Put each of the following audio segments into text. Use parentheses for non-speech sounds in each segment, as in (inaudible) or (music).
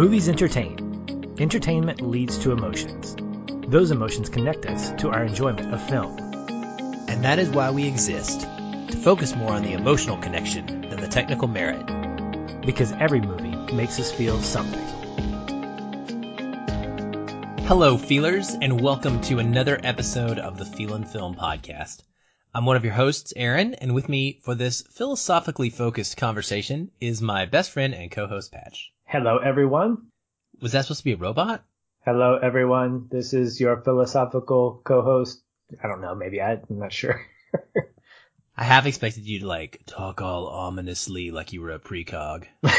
Movies entertain. Entertainment leads to emotions. Those emotions connect us to our enjoyment of film. And that is why we exist to focus more on the emotional connection than the technical merit. Because every movie makes us feel something. Hello, feelers, and welcome to another episode of the Feelin' Film podcast. I'm one of your hosts, Aaron, and with me for this philosophically focused conversation is my best friend and co-host, Patch. Hello, everyone. Was that supposed to be a robot? Hello, everyone. This is your philosophical co-host. I don't know. Maybe I, I'm not sure. (laughs) I have expected you to like talk all ominously like you were a precog. (laughs) I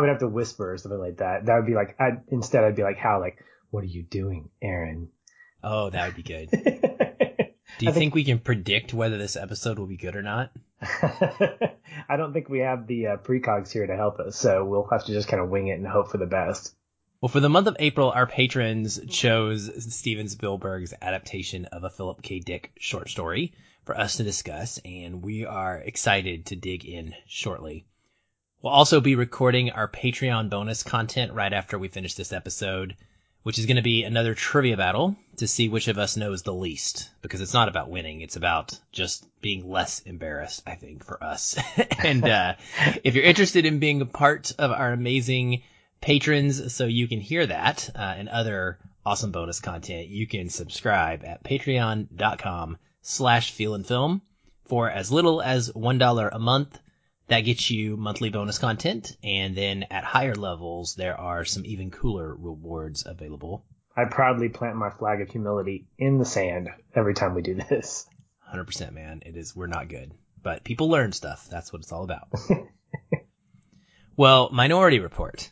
would have to whisper or something like that. That would be like, I'd, instead I'd be like, how, like, what are you doing, Aaron? Oh, that would be good. (laughs) Do you think, think, we can predict whether this episode will be good or not? (laughs) I don't think we have the uh, precogs here to help us, so we'll have to just kind of wing it and hope for the best. Well, for the month of April, our patrons chose Steven Spielberg's adaptation of a Philip K. Dick short story for us to discuss, and we are excited to dig in shortly. We'll also be recording our Patreon bonus content right after we finish this episode which is going to be another trivia battle to see which of us knows the least. Because it's not about winning, it's about just being less embarrassed, I think, for us. (laughs) and uh, if you're interested in being a part of our amazing patrons so you can hear that uh, and other awesome bonus content, you can subscribe at patreon.com slash feelin film for as little as $1 a month that gets you monthly bonus content, and then at higher levels, there are some even cooler rewards available. I proudly plant my flag of humility in the sand every time we do this. 100%, man. It is, we're not good. But people learn stuff. That's what it's all about. (laughs) well, Minority Report.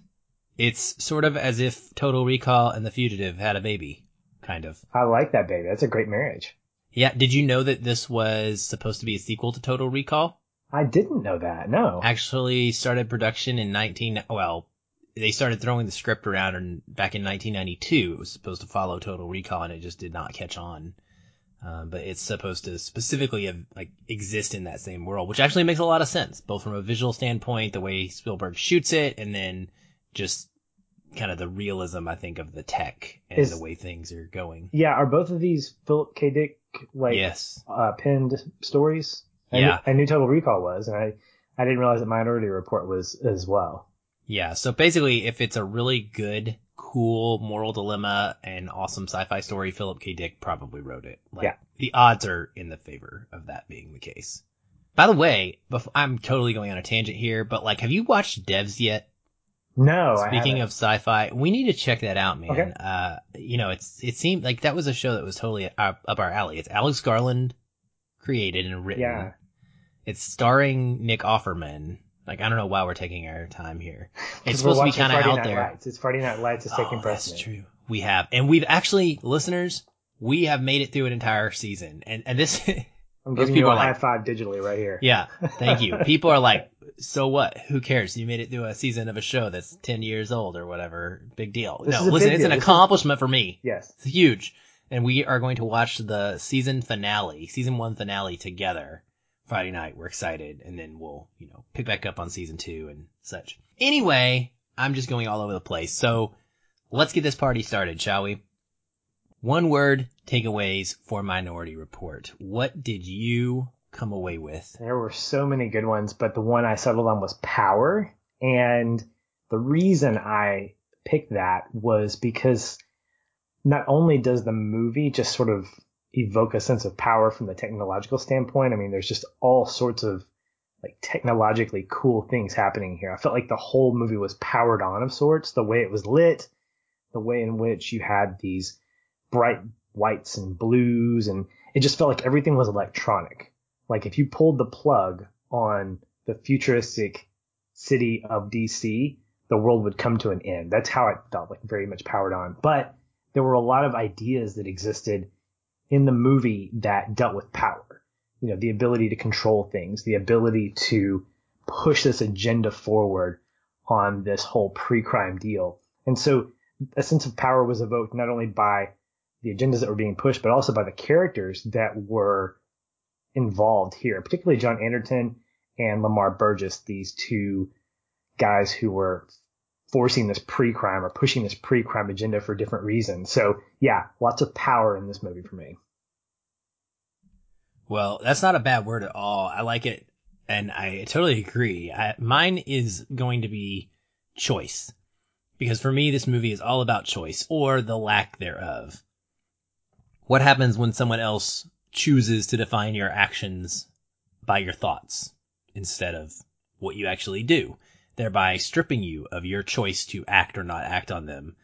It's sort of as if Total Recall and The Fugitive had a baby. Kind of. I like that baby. That's a great marriage. Yeah. Did you know that this was supposed to be a sequel to Total Recall? I didn't know that. No. Actually started production in 19 well, they started throwing the script around in, back in 1992. It was supposed to follow Total Recall and it just did not catch on. Uh, but it's supposed to specifically have, like exist in that same world, which actually makes a lot of sense, both from a visual standpoint, the way Spielberg shoots it, and then just kind of the realism, I think, of the tech and Is, the way things are going. Yeah, are both of these Philip K. Dick like yes. uh, pinned stories? I yeah. Knew, I knew Total Recall was, and I, I didn't realize that Minority Report was as well. Yeah. So basically, if it's a really good, cool moral dilemma and awesome sci-fi story, Philip K. Dick probably wrote it. Like, yeah. The odds are in the favor of that being the case. By the way, I'm totally going on a tangent here, but like, have you watched Devs yet? No. Speaking of sci-fi, we need to check that out, man. Okay. Uh, you know, it's it seemed like that was a show that was totally up, up our alley. It's Alex Garland created and written. Yeah. It's starring Nick Offerman. Like I don't know why we're taking our time here. (laughs) It's supposed to be kind of out there. Lights. It's Friday Night Lights is oh, taking oh, precedent. That's true. We have, and we've actually, listeners, we have made it through an entire season, and and this. (laughs) I'm giving you a high like, five digitally right here. Yeah, thank you. (laughs) people are like, so what? Who cares? You made it through a season of a show that's ten years old or whatever. Big deal. This no, listen, it's deal. an accomplishment is... for me. Yes, it's huge and we are going to watch the season finale, season one finale together Friday night. We're excited, and then we'll, you know, pick back up on season two and such. Anyway, I'm just going all over the place. So let's get this party started, shall we? One word takeaways for Minority Report. What did you come away with? There were so many good ones, but the one I settled on was power. And the reason I picked that was because not only does the movie just sort of evoke a sense of power from the technological standpoint, I mean, there's just all sorts of like technologically cool things happening here. I felt like the whole movie was powered on of sorts, the way it was lit, the way in which you had these bright whites and blues, and it just felt like everything was electronic. Like if you pulled the plug on the futuristic city of DC, the world would come to an end. That's how it felt like very much powered on. But there were a lot of ideas that existed in the movie that dealt with power. You know, the ability to control things, the ability to push this agenda forward on this whole pre-crime deal. And so a sense of power was evoked not only by the agendas that were being pushed, but also by the characters that were involved here, particularly John Anderton and Lamar Burgess, these two guys who were forcing this pre-crime or pushing this pre-crime agenda for different reasons. So yeah, lots of power in this movie for me. Well, that's not a bad word at all. I like it, and I totally agree. I, mine is going to be choice, because for me, this movie is all about choice or the lack thereof. What happens when someone else chooses to define your actions by your thoughts instead of what you actually do, thereby stripping you of your choice to act or not act on them?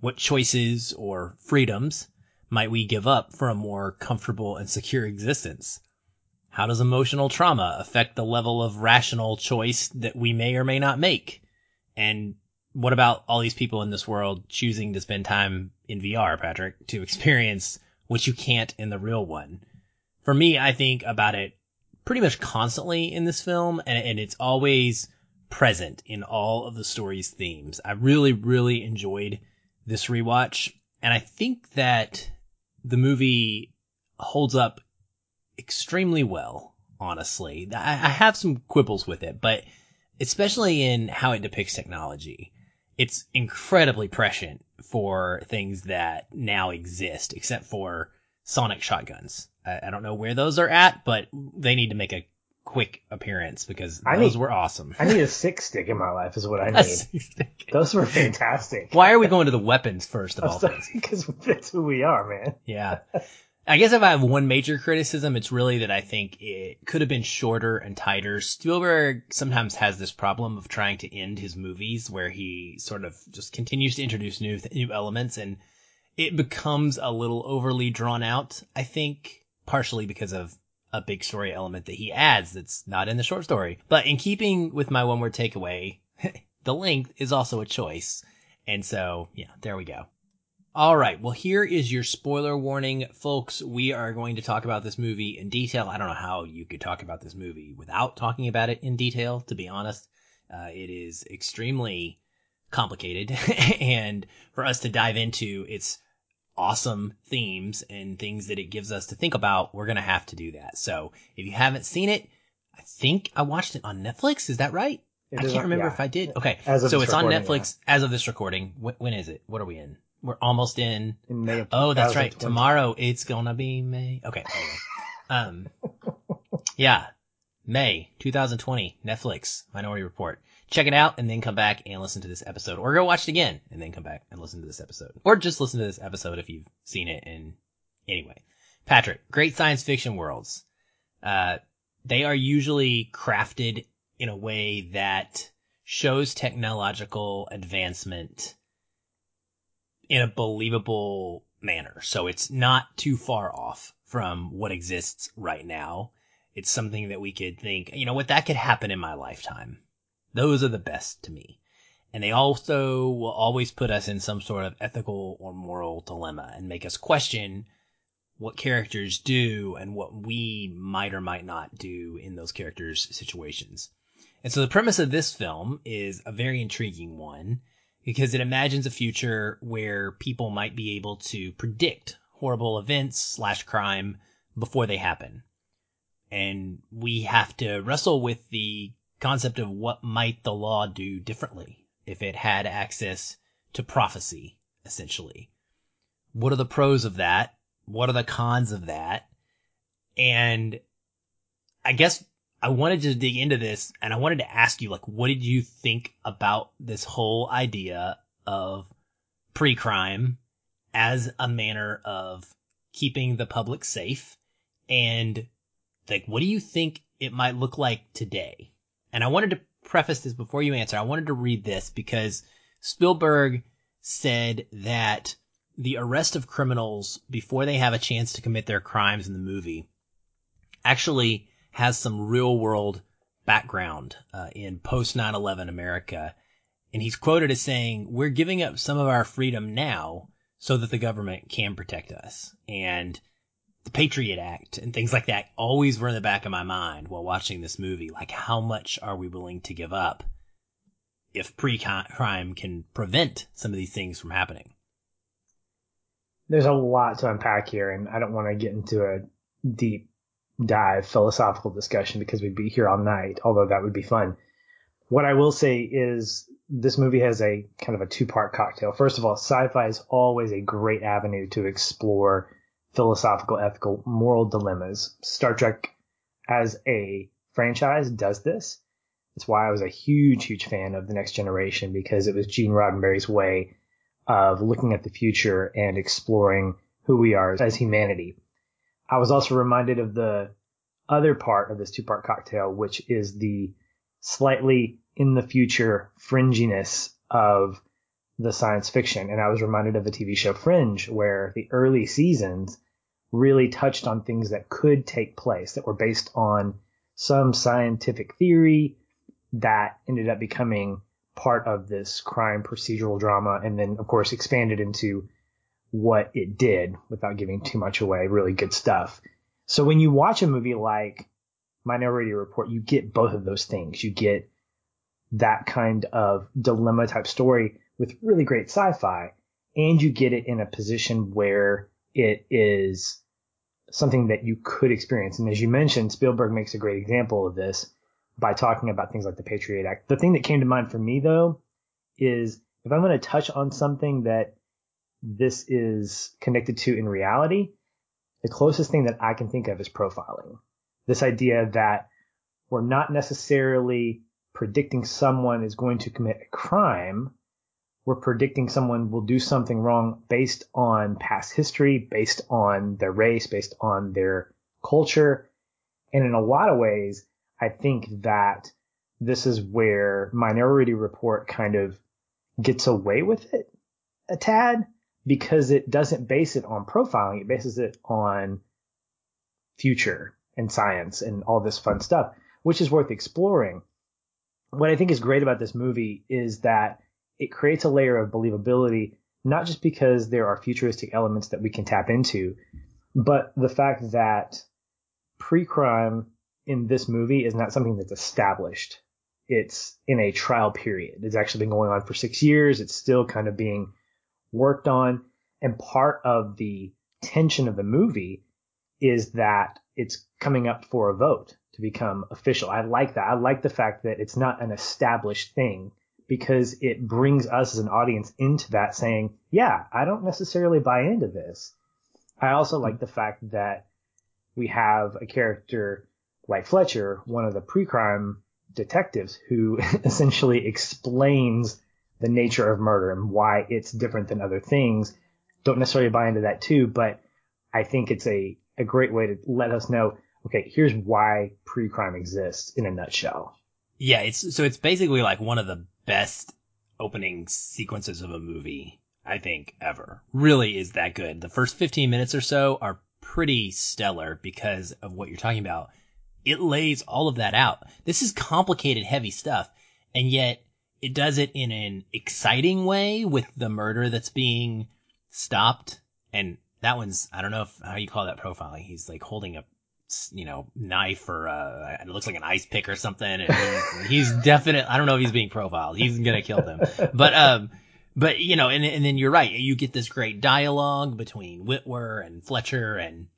What choices or freedoms might we give up for a more comfortable and secure existence? How does emotional trauma affect the level of rational choice that we may or may not make? And what about all these people in this world choosing to spend time in VR, Patrick, to experience what you can't in the real one? For me, I think about it pretty much constantly in this film, and, and it's always present in all of the story's themes. I really, really enjoyed this rewatch, and I think that the movie holds up extremely well, honestly. I, I have some quibbles with it, but especially in how it depicts technology. It's incredibly prescient for things that now exist, except for sonic shotguns. I, I don't know where those are at, but they need to make a quick appearance because I those need- were awesome. I need a sick stick in my life is what I (laughs) need. Those were fantastic. Why are we going to the weapons first of all things? Because that's who we are, man. Yeah. I guess if I have one major criticism, it's really that I think it could have been shorter and tighter. Spielberg sometimes has this problem of trying to end his movies where he sort of just continues to introduce new, new elements and it becomes a little overly drawn out, I think, partially because of a big story element that he adds that's not in the short story. But in keeping with my one word takeaway, (laughs) the length is also a choice. And so, yeah, there we go. All right. Well, here is your spoiler warning, folks. We are going to talk about this movie in detail. I don't know how you could talk about this movie without talking about it in detail, to be honest. Uh, it is extremely complicated. (laughs) and for us to dive into its awesome themes and things that it gives us to think about, we're going to have to do that. So if you haven't seen it, I think I watched it on Netflix. Is that right? It I can't on- remember yeah. if I did. Okay. So it's on Netflix as of this recording. When, when is it? What are we in? We're almost in. In May of Oh, that's right. Tomorrow it's gonna be May. Okay. Anyway. Um, yeah, May 2020, Netflix Minority Report. Check it out and then come back and listen to this episode, or go watch it again and then come back and listen to this episode, or just listen to this episode if you've seen it. And anyway, Patrick, great science fiction worlds. Uh, they are usually crafted in a way that shows technological advancement in a believable manner. So it's not too far off from what exists right now. It's something that we could think, you know what, that could happen in my lifetime. Those are the best to me. And they also will always put us in some sort of ethical or moral dilemma and make us question what characters do and what we might or might not do in those characters' situations. And so the premise of this film is a very intriguing one because it imagines a future where people might be able to predict horrible events slash crime before they happen. And we have to wrestle with the concept of what might the law do differently if it had access to prophecy, essentially. What are the pros of that? What are the cons of that? And I guess I wanted to dig into this and I wanted to ask you, like, what did you think about this whole idea of pre-crime as a manner of keeping the public safe? And like, what do you think it might look like today? And I wanted to preface this before you answer. I wanted to read this because Spielberg said that the arrest of criminals before they have a chance to commit their crimes in the movie actually has some real world background uh, in post 9/11 America, and he's quoted as saying, "We're giving up some of our freedom now so that the government can protect us." And the Patriot Act and things like that always were in the back of my mind while watching this movie. Like, how much are we willing to give up if pre-crime can prevent some of these things from happening? There's a lot to unpack here, and I don't want to get into a deep dive philosophical discussion because we'd be here all night, although that would be fun. What I will say is this movie has a kind of a two part cocktail. First of all, sci-fi is always a great avenue to explore philosophical, ethical, moral dilemmas. Star Trek as a franchise does this. It's why I was a huge, huge fan of The Next Generation because it was Gene Roddenberry's way of looking at the future and exploring who we are as humanity. I was also reminded of the other part of this two part cocktail, which is the slightly in the future fringiness of the science fiction. And I was reminded of the TV show Fringe, where the early seasons really touched on things that could take place that were based on some scientific theory that ended up becoming part of this crime procedural drama and then of course expanded into what it did without giving too much away really good stuff. So when you watch a movie like minority report you get both of those things. You get that kind of dilemma type story with really great sci-fi and you get it in a position where it is something that you could experience. And as you mentioned, Spielberg makes a great example of this by talking about things like the Patriot Act. The thing that came to mind for me though is if I'm going to touch on something that this is connected to in reality, the closest thing that I can think of is profiling. This idea that we're not necessarily predicting someone is going to commit a crime. We're predicting someone will do something wrong based on past history, based on their race, based on their culture. And in a lot of ways, I think that this is where Minority Report kind of gets away with it a tad because it doesn't base it on profiling. It bases it on future and science and all this fun stuff, which is worth exploring what I think is great about this movie is that it creates a layer of believability, not just because there are futuristic elements that we can tap into, but the fact that pre-crime in this movie is not something that's established. It's in a trial period. It's actually been going on for six years. It's still kind of being worked on. And part of the tension of the movie is that it's coming up for a vote to become official. I like that. I like the fact that it's not an established thing because it brings us as an audience into that saying, yeah, I don't necessarily buy into this. I also like the fact that we have a character like Fletcher, one of the pre-crime detectives who (laughs) essentially explains the nature of murder and why it's different than other things. Don't necessarily buy into that too, but I think it's a, a great way to let us know okay, here's why pre-crime exists in a nutshell. Yeah, it's so it's basically like one of the best opening sequences of a movie I think ever. Really is that good. The first 15 minutes or so are pretty stellar because of what you're talking about. It lays all of that out. This is complicated, heavy stuff, and yet it does it in an exciting way with the murder that's being stopped. And that one's, I don't know if, how you call that profiling. He's like holding a you know, knife or uh, it looks like an ice pick or something. And he, (laughs) he's definite. I don't know if he's being profiled. He's gonna kill them. But um, but you know, and and then you're right. You get this great dialogue between Witwer and Fletcher and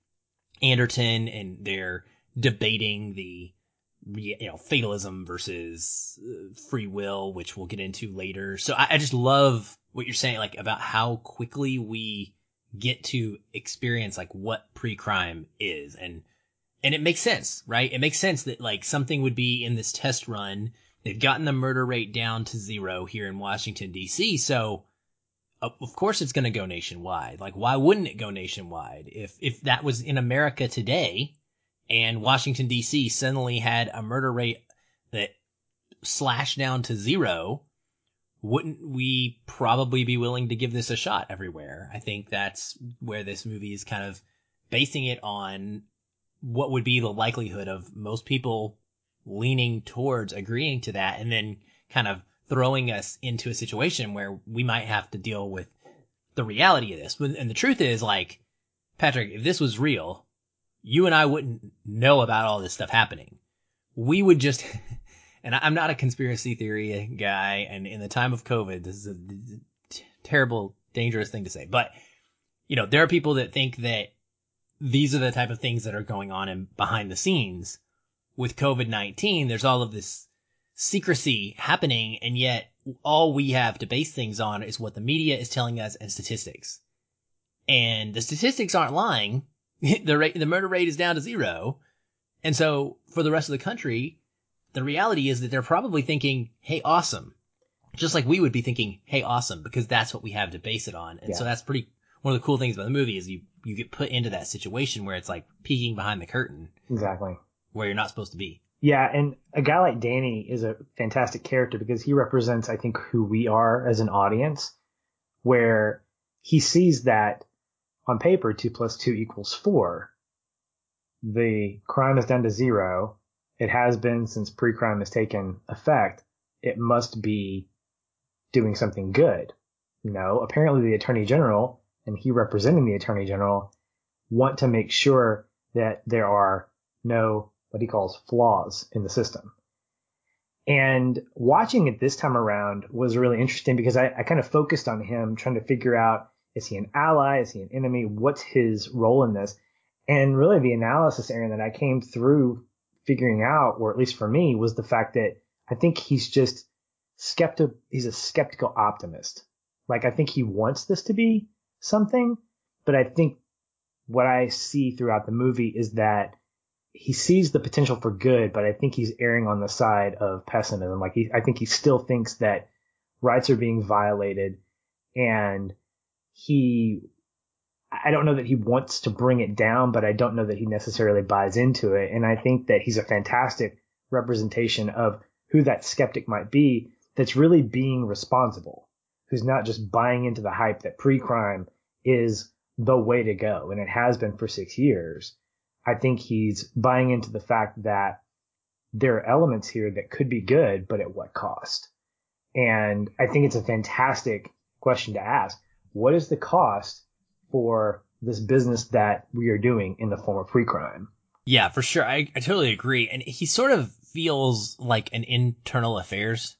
Anderton, and they're debating the you know fatalism versus uh, free will, which we'll get into later. So I, I just love what you're saying, like about how quickly we get to experience like what pre-crime is and and it makes sense, right? It makes sense that like something would be in this test run. They've gotten the murder rate down to zero here in Washington DC. So of course it's going to go nationwide. Like why wouldn't it go nationwide? If, if that was in America today and Washington DC suddenly had a murder rate that slashed down to zero, wouldn't we probably be willing to give this a shot everywhere? I think that's where this movie is kind of basing it on what would be the likelihood of most people leaning towards agreeing to that and then kind of throwing us into a situation where we might have to deal with the reality of this. And the truth is like, Patrick, if this was real, you and I wouldn't know about all this stuff happening. We would just, (laughs) and I'm not a conspiracy theory guy. And in the time of COVID, this is a terrible, dangerous thing to say, but you know, there are people that think that these are the type of things that are going on in behind the scenes. With COVID-19, there's all of this secrecy happening, and yet all we have to base things on is what the media is telling us and statistics. And the statistics aren't lying. (laughs) the rate, the murder rate is down to zero. And so for the rest of the country, the reality is that they're probably thinking, Hey, awesome. Just like we would be thinking, Hey, awesome, because that's what we have to base it on. And Yeah. so that's pretty, one of the cool things about the movie is you, you get put into that situation where it's like peeking behind the curtain Exactly. where you're not supposed to be. Yeah, and a guy like Danny is a fantastic character because he represents, I think, who we are as an audience, where he sees that on paper, two plus two equals four. The crime is down to zero. It has been since pre-crime has taken effect. It must be doing something good. No, apparently the attorney general and he representing the attorney general want to make sure that there are no what he calls flaws in the system. And watching it this time around was really interesting because I, I kind of focused on him trying to figure out is he an ally? Is he an enemy? What's his role in this? And really the analysis, Aaron, that I came through figuring out, or at least for me, was the fact that I think he's just skeptical. He's a skeptical optimist. Like I think he wants this to be something, but I think what I see throughout the movie is that he sees the potential for good, but I think he's erring on the side of pessimism. Like he, I think he still thinks that rights are being violated and he, I don't know that he wants to bring it down, but I don't know that he necessarily buys into it. And I think that he's a fantastic representation of who that skeptic might be that's really being responsible, who's not just buying into the hype that pre-crime is the way to go. And it has been for six years. I think he's buying into the fact that there are elements here that could be good, but at what cost? And I think it's a fantastic question to ask. What is the cost for this business that we are doing in the form of pre-crime? Yeah, for sure. I, I totally agree. And he sort of feels like an internal affairs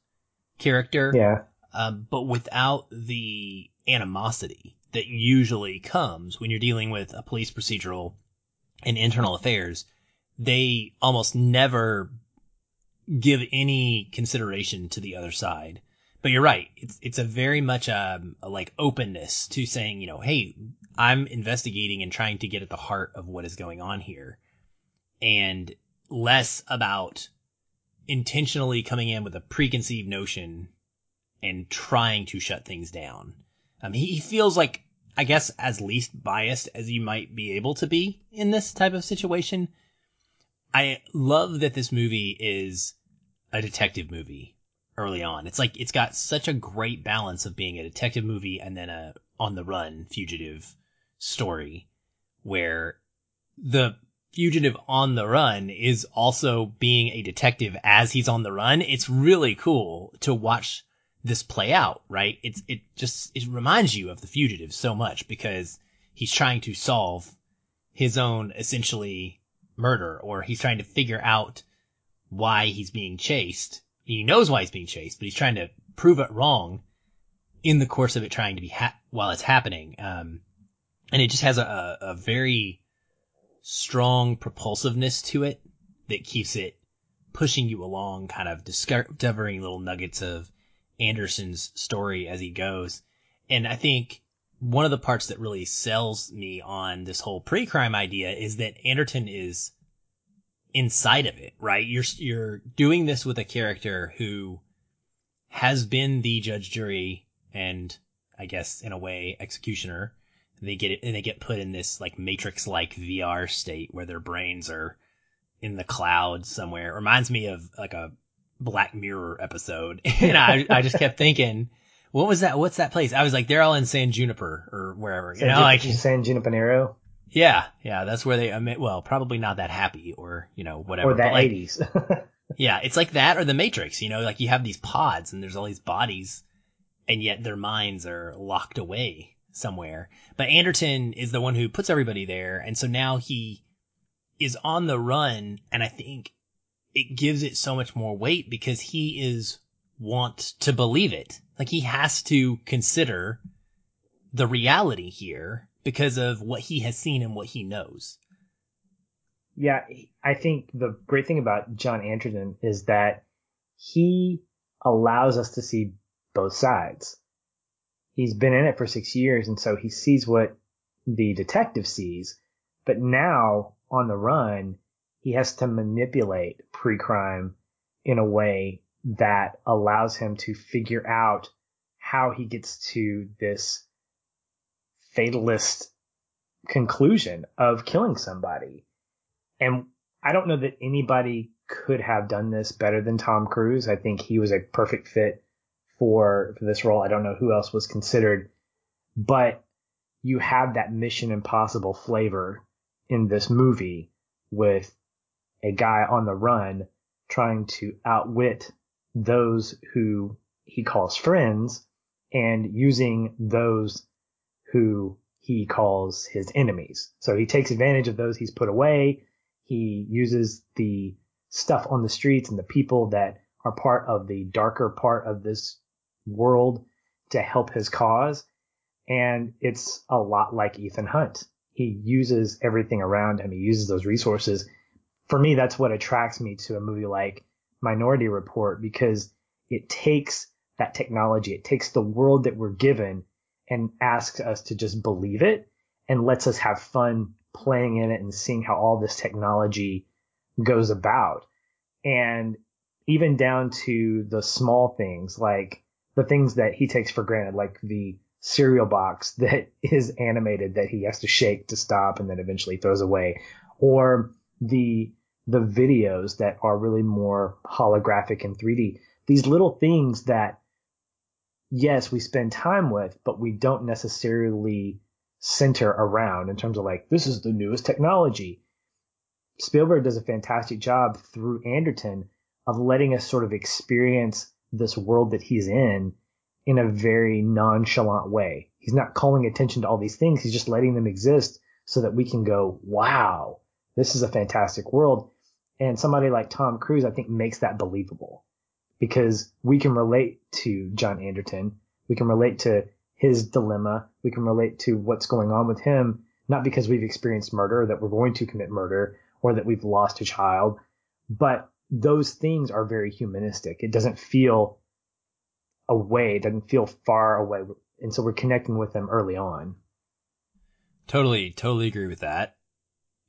character. Yeah. um, but without the animosity that usually comes when you're dealing with a police procedural and internal affairs. They almost never give any consideration to the other side. But you're right. It's it's a very much um, a like openness to saying, you know, hey, I'm investigating and trying to get at the heart of what is going on here, and less about intentionally coming in with a preconceived notion and trying to shut things down. Um, he, he feels like, I guess, as least biased as you might be able to be in this type of situation. I love that this movie is a detective movie early on. It's like, it's got such a great balance of being a detective movie and then a on the run fugitive story where the fugitive on the run is also being a detective as he's on the run. It's really cool to watch this play out, right? It's, it just, it reminds you of the fugitive so much because he's trying to solve his own essentially murder or he's trying to figure out why he's being chased. He knows why he's being chased, but he's trying to prove it wrong in the course of it trying to be ha- while it's happening. Um, and it just has a, a very strong propulsiveness to it that keeps it pushing you along, kind of discovering little nuggets of Anderton's story as he goes. And I think one of the parts that really sells me on this whole pre-crime idea is that Anderton is inside of it, right? You're, you're doing this with a character who has been the judge, jury, and I guess in a way executioner. They get it, and they get put in this like matrix-like VR state where their brains are in the clouds somewhere. It reminds me of like a Black Mirror episode. (laughs) And I, I just kept thinking, what was that? What's that place? I was like, they're all in San Juniper or wherever, you San know, Jun- like, San Junipero yeah, yeah, that's where they, admit, well, probably not that happy or, you know, whatever. or the like, 80s. (laughs) yeah, it's like that or the Matrix, you know, like you have these pods and there's all these bodies and yet their minds are locked away somewhere. But Anderton is the one who puts everybody there. And so now he is on the run. And I think it gives it so much more weight because he is want to believe it. Like he has to consider the reality here because of what he has seen and what he knows. Yeah, I think the great thing about John Anderton is that he allows us to see both sides. He's been in it for six years, and so he sees what the detective sees, but now on the run, he has to manipulate pre-crime in a way that allows him to figure out how he gets to this fatalist conclusion of killing somebody. And I don't know that anybody could have done this better than Tom Cruise. I think he was a perfect fit for, for this role. I don't know who else was considered, but you have that Mission Impossible flavor in this movie with a guy on the run trying to outwit those who he calls friends and using those who he calls his enemies. So he takes advantage of those he's put away. He uses the stuff on the streets and the people that are part of the darker part of this world to help his cause. And it's a lot like Ethan Hunt. He uses everything around him. He uses those resources. For me, that's what attracts me to a movie like Minority Report because it takes that technology, it takes the world that we're given and asks us to just believe it and lets us have fun playing in it and seeing how all this technology goes about. And even down to the small things like the things that he takes for granted, like the cereal box (laughs) that is animated that he has to shake to stop and then eventually throws away, or the the videos that are really more holographic and 3D. These little things that yes, we spend time with, but we don't necessarily center around in terms of like, this is the newest technology. Spielberg does a fantastic job through Anderton of letting us sort of experience this world that he's in in a very nonchalant way. He's not calling attention to all these things. He's just letting them exist so that we can go, wow, this is a fantastic world. And somebody like Tom Cruise, I think makes that believable because we can relate to John Anderton. We can relate to his dilemma. We can relate to what's going on with him, not because we've experienced murder or that we're going to commit murder or that we've lost a child, but those things are very humanistic. It doesn't feel away. It doesn't feel far away. And so we're connecting with them early on. Totally, totally agree with that.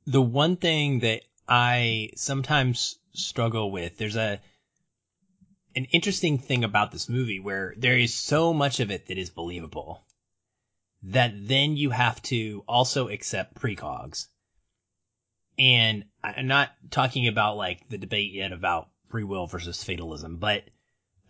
The one thing that I sometimes struggle with, there's a, an interesting thing about this movie where there is so much of it that is believable that then you have to also accept precogs. And I'm not talking about like the debate yet about free will versus fatalism, but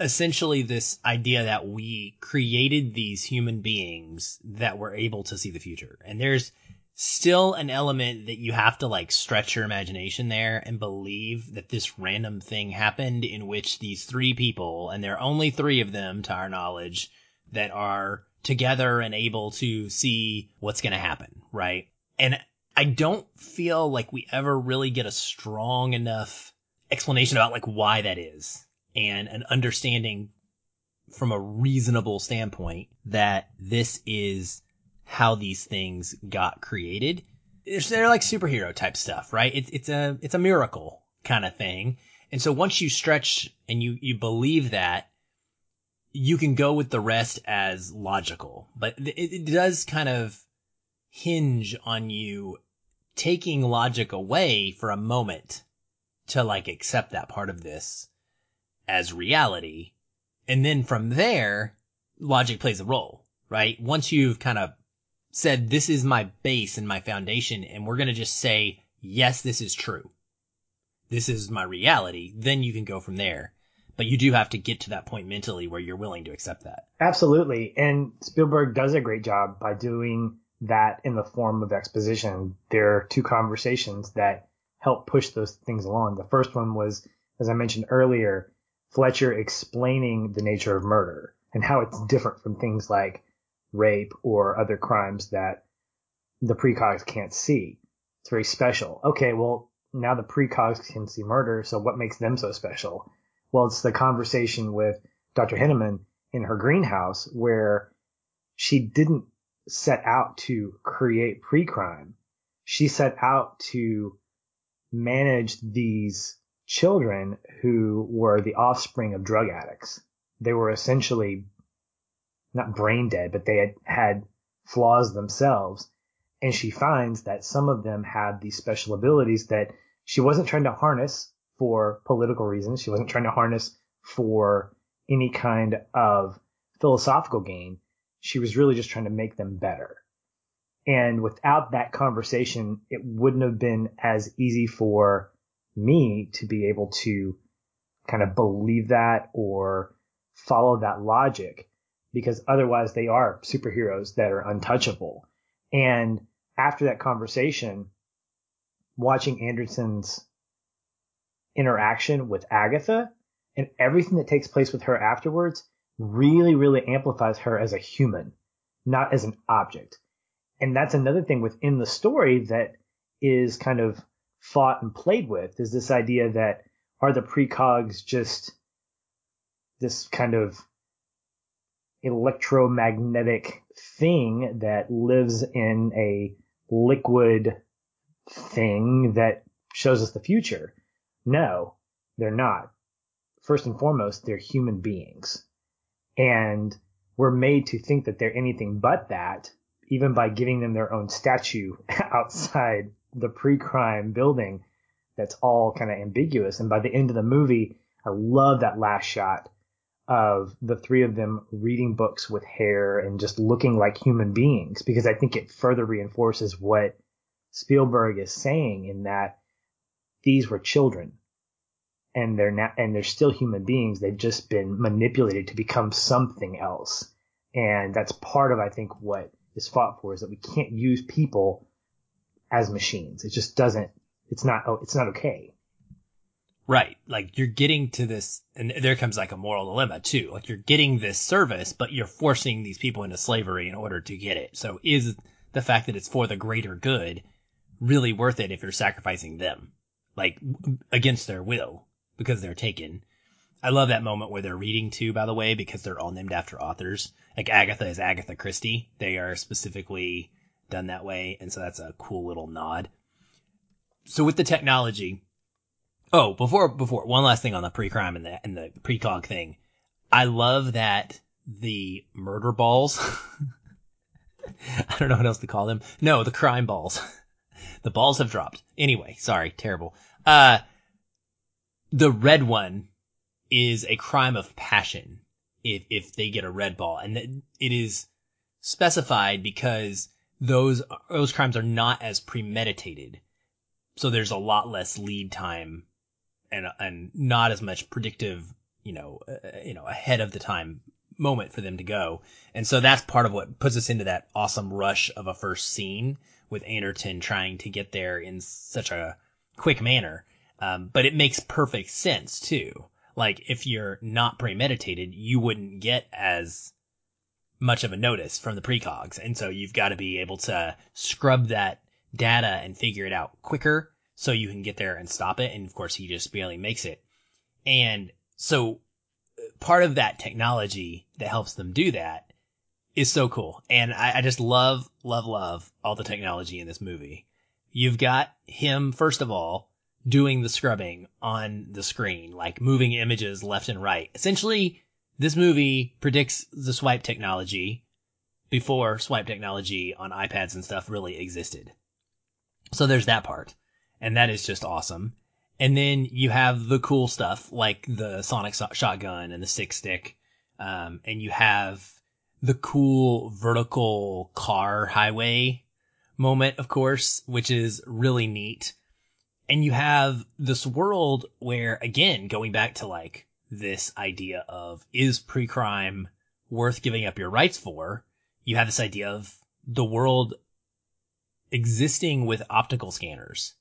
essentially this idea that we created these human beings that were able to see the future. And there's still an element that you have to like stretch your imagination there and believe that this random thing happened in which these three people, and there are only three of them to our knowledge, that are together and able to see what's going to happen, right? And I don't feel like we ever really get a strong enough explanation about like why that is and an understanding from a reasonable standpoint that this is how these things got created. They're like superhero type stuff, right? It's, it's a, it's a miracle kind of thing. And so once you stretch and you, you believe that, you can go with the rest as logical, but it, it does kind of hinge on you taking logic away for a moment to like accept that part of this as reality. And then from there, logic plays a role, right? Once you've kind of said, this is my base and my foundation, and we're going to just say, yes, this is true. This is my reality. Then you can go from there. But you do have to get to that point mentally where you're willing to accept that. Absolutely. And Spielberg does a great job by doing that in the form of exposition. There are two conversations that help push those things along. The first one was, as I mentioned earlier, Fletcher explaining the nature of murder and how it's different from things like rape or other crimes that the precogs can't see. It's very special. Okay, well, now the precogs can see murder, so what makes them so special? Well, it's the conversation with Dr. Hineman in her greenhouse where she didn't set out to create pre-crime. She set out to manage these children who were the offspring of drug addicts. They were essentially not brain dead, but they had had flaws themselves. And she finds that some of them had these special abilities that she wasn't trying to harness for political reasons. She wasn't trying to harness for any kind of philosophical gain. She was really just trying to make them better. And without that conversation, it wouldn't have been as easy for me to be able to kind of believe that or follow that logic because otherwise they are superheroes that are untouchable. And after that conversation, watching Anderton's interaction with Agatha and everything that takes place with her afterwards really, really amplifies her as a human, not as an object. And that's another thing within the story that is kind of fought and played with is this idea that are the precogs just this kind of electromagnetic thing that lives in a liquid thing that shows us the future. No, they're not. First and foremost, they're human beings. And we're made to think that they're anything but that, even by giving them their own statue (laughs) outside the pre-crime building that's all kind of ambiguous. And by the end of the movie, I love that last shot of the three of them reading books with hair and just looking like human beings because I think it further reinforces what Spielberg is saying in that these were children and they're not and they're still human beings. They've just been manipulated to become something else. And that's part of I think what is fought for is that we can't use people as machines. It just doesn't it's not oh it's not okay Right. Like you're getting to this, and there comes like a moral dilemma too. Like you're getting this service, but you're forcing these people into slavery in order to get it. So is the fact that it's for the greater good really worth it if you're sacrificing them? Like against their will because they're taken. I love that moment where they're reading too, by the way, because they're all named after authors. Like Agatha is Agatha Christie. They are specifically done that way. And so that's a cool little nod. So with the technology, Oh, before before one last thing on the pre-crime and the and the precog thing. I love that the murder balls. (laughs) I don't know what else to call them. No, the crime balls. (laughs) the balls have dropped. Anyway, sorry, terrible. Uh, the red one is a crime of passion if if they get a red ball, and it is specified because those those crimes are not as premeditated, so there's a lot less lead time and and not as much predictive, you know, uh, you know, ahead of the time moment for them to go. And so that's part of what puts us into that awesome rush of a first scene with Anderton trying to get there in such a quick manner. Um, but it makes perfect sense too. Like if you're not premeditated, you wouldn't get as much of a notice from the precogs. And so you've got to be able to scrub that data and figure it out quicker so you can get there and stop it. And of course, he just barely makes it. And so uh, part of that technology that helps them do that is so cool. And I, I just love, love, love all the technology in this movie. You've got him, first of all, doing the scrubbing on the screen, like moving images left and right. Essentially, this movie predicts the swipe technology before swipe technology on iPads and stuff really existed. So there's that part and that is just awesome. And then you have the cool stuff like the sonic so- shotgun and the sick stick, um, and you have the cool vertical car highway moment, of course, which is really neat. And you have this world where, again, going back to like this idea of is pre-crime worth giving up your rights for? You have this idea of the world existing with optical scanners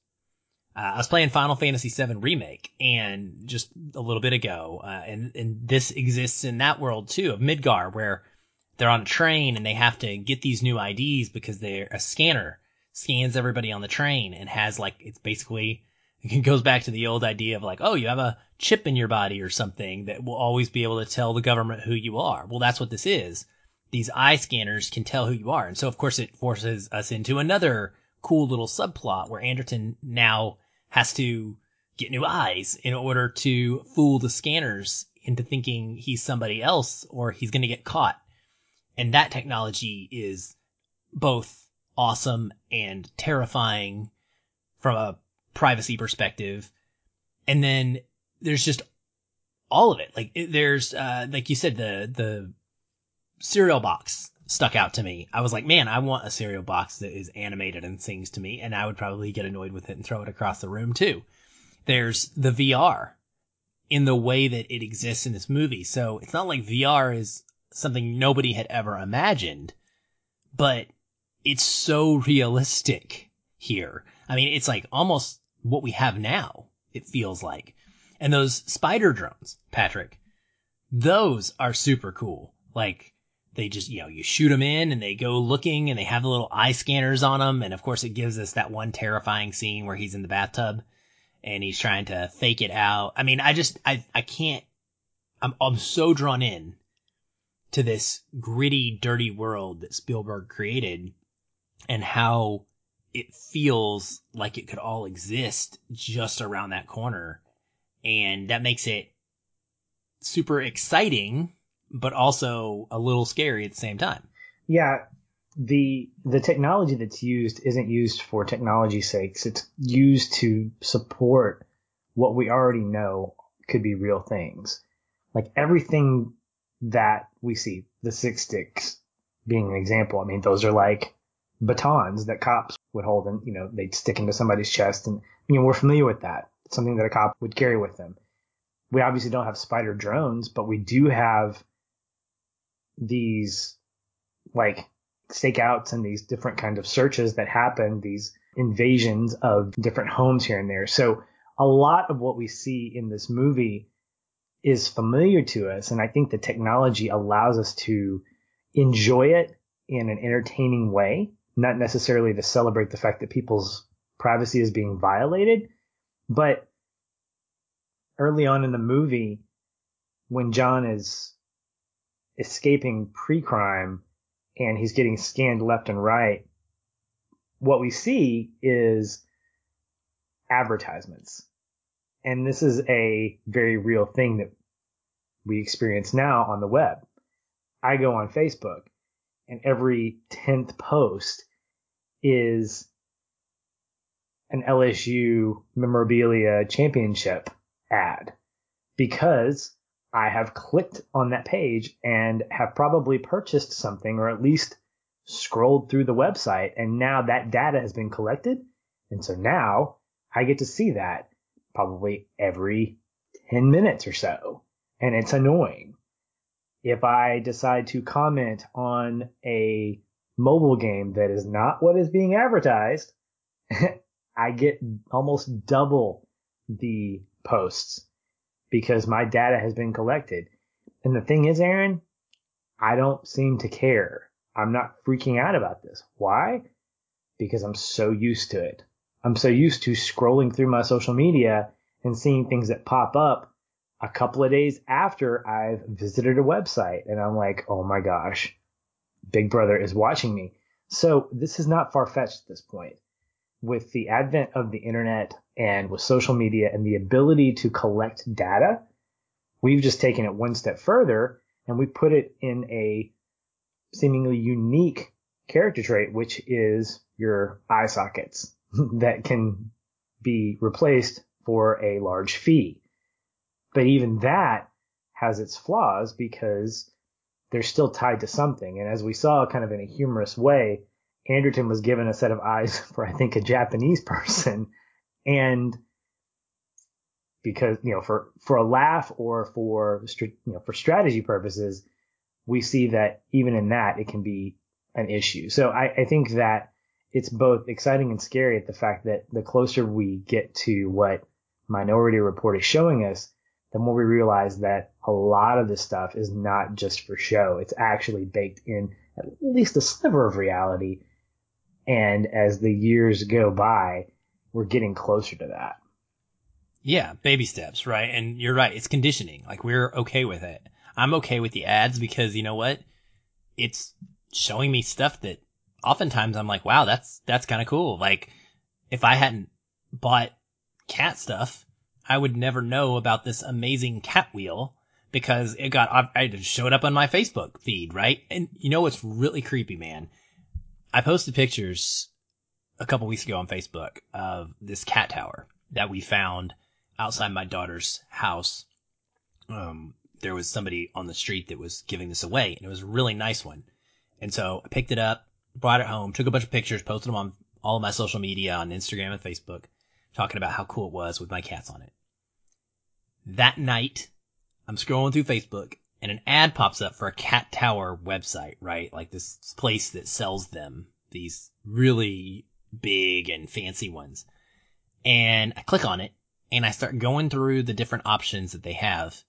uh, I was playing Final Fantasy VII Remake and just a little bit ago, uh, and, and this exists in that world too of Midgar where they're on a train and they have to get these new IDs because they're a scanner scans everybody on the train and has like, it's basically, (laughs) it goes back to the old idea of like, oh, you have a chip in your body or something that will always be able to tell the government who you are. Well, that's what this is. These eye scanners can tell who you are. And so of course it forces us into another cool little subplot where Anderton now has to get new eyes in order to fool the scanners into thinking he's somebody else or he's going to get caught. And that technology is both awesome and terrifying from a privacy perspective. And then there's just all of it. Like there's, uh, like you said, the, the cereal box stuck out to me. I was like, man, I want a cereal box that is animated and sings to me. And I would probably get annoyed with it and throw it across the room too. There's the VR in the way that it exists in this movie. So it's not like VR is something nobody had ever imagined, but it's so realistic here. I mean, it's like almost what we have now. It feels like. And those spider drones, Patrick, those are super cool. Like they just, you know, you shoot them in and they go looking and they have the little eye scanners on them. And of course it gives us that one terrifying scene where he's in the bathtub and he's trying to fake it out. I mean, I just, I, I can't, I'm, I'm so drawn in to this gritty, dirty world that Spielberg created and how it feels like it could all exist just around that corner. And that makes it super exciting, but also a little scary at the same time. Yeah. The, the technology that's used isn't used for technology's sakes. It's used to support what we already know could be real things. Like everything that we see, the sick sticks being an example. I mean, those are like batons that cops would hold and, you know, they'd stick into somebody's chest. And, you know, we're familiar with that. It's something that a cop would carry with them. We obviously don't have spider drones, but we do have these like stakeouts and these different kinds of searches that happen, these invasions of different homes here and there. So a lot of what we see in this movie is familiar to us. And I think the technology allows us to enjoy it in an entertaining way not necessarily to celebrate the fact that people's privacy is being violated, but early on in the movie, when John is escaping pre-crime and he's getting scanned left and right, what we see is advertisements. And this is a very real thing that we experience now on the web. I go on Facebook and every 10th post is an LSU memorabilia championship ad because I have clicked on that page and have probably purchased something or at least scrolled through the website and now that data has been collected. And so now I get to see that probably every 10 minutes or so. And it's annoying if I decide to comment on a mobile game that is not what is being advertised, (laughs) I get almost double the posts because my data has been collected. And the thing is, Aaron, I don't seem to care. I'm not freaking out about this. Why? Because I'm so used to it. I'm so used to scrolling through my social media and seeing things that pop up a couple of days after I've visited a website and I'm like, oh my gosh, Big Brother is watching me. So this is not far fetched at this point. With the advent of the internet and with social media and the ability to collect data, we've just taken it one step further and we put it in a seemingly unique character trait, which is your eye sockets (laughs) that can be replaced for a large fee. But even that has its flaws because they're still tied to something. And as we saw kind of in a humorous way, Anderton was given a set of eyes (laughs) for, I think, a Japanese person. And because, you know, for, for a laugh or for, you know, for strategy purposes, we see that even in that, it can be an issue. So I, I think that it's both exciting and scary at the fact that the closer we get to what Minority Report is showing us, the more we realize that a lot of this stuff is not just for show. It's actually baked in at least a sliver of reality. And as the years go by, we're getting closer to that. Yeah, baby steps, right? And you're right. It's conditioning. Like we're okay with it. I'm okay with the ads because you know what? It's showing me stuff that oftentimes I'm like, wow, that's, that's kind of cool. Like if I hadn't bought cat stuff, I would never know about this amazing cat wheel because it got, I it showed up on my Facebook feed, right? And you know what's really creepy, man? I posted pictures a couple weeks ago on Facebook of this cat tower that we found outside my daughter's house. Um, there was somebody on the street that was giving this away and it was a really nice one. And so I picked it up, brought it home, took a bunch of pictures, posted them on all of my social media on Instagram and Facebook, talking about how cool it was with my cats on it. That night, I'm scrolling through Facebook and an ad pops up for a cat tower website, right? Like this place that sells them, these really big and fancy ones. And I click on it and I start going through the different options that they have.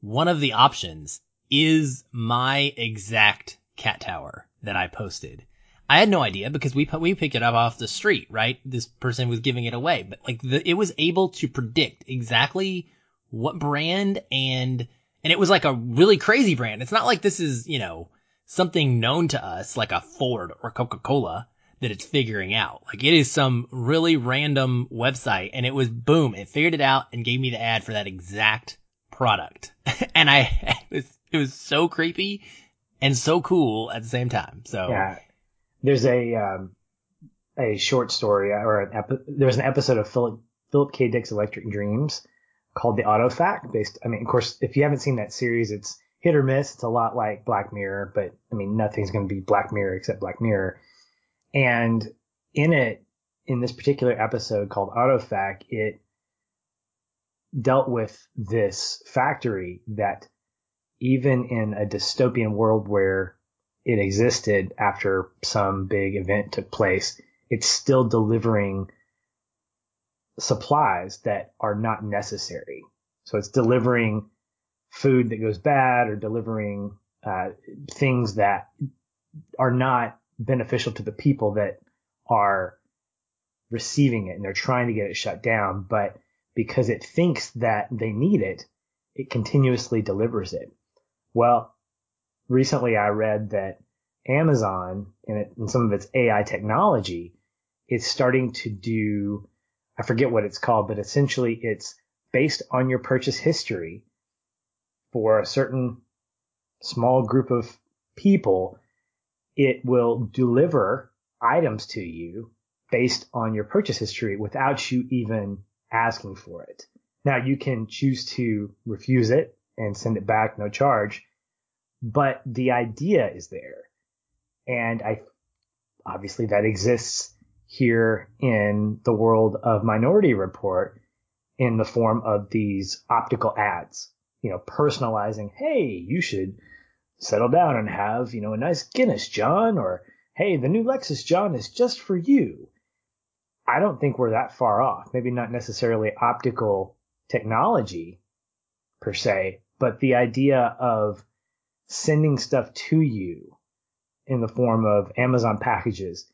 One of the options is my exact cat tower that I posted. I had no idea because we we picked it up off the street, right? This person was giving it away, but like the, it was able to predict exactly what brand and and it was like a really crazy brand. It's not like this is, you know, something known to us like a Ford or Coca-Cola that it's figuring out. Like it is some really random website and it was boom, it figured it out and gave me the ad for that exact product. (laughs) and I, (laughs) it was, it was so creepy and so cool at the same time. So yeah, there's a, um, a short story or an epi- there's an episode of Philip, Philip K. Dick's Electric Dreams called the Autofac based. I mean, of course, if you haven't seen that series, it's hit or miss. It's a lot like Black Mirror, but I mean, nothing's going to be Black Mirror except Black Mirror. And in it, in this particular episode called Autofac, it dealt with this factory that even in a dystopian world where it existed after some big event took place, it's still delivering supplies that are not necessary. So it's delivering food that goes bad or delivering uh, things that are not beneficial to the people that are receiving it and they're trying to get it shut down. But because it thinks that they need it, it continuously delivers it. Well, recently I read that Amazon in, it, in some of its AI technology is starting to do, I forget what it's called, but essentially it's based on your purchase history for a certain small group of people it will deliver items to you based on your purchase history without you even asking for it. Now you can choose to refuse it and send it back, no charge, but the idea is there. And I, obviously that exists here in the world of Minority Report in the form of these optical ads, you know, personalizing, hey, you should settle down and have, you know, a nice Guinness, John, or hey, the new Lexus, John, is just for you. I don't think we're that far off. Maybe not necessarily optical technology per se, but the idea of sending stuff to you in the form of Amazon packages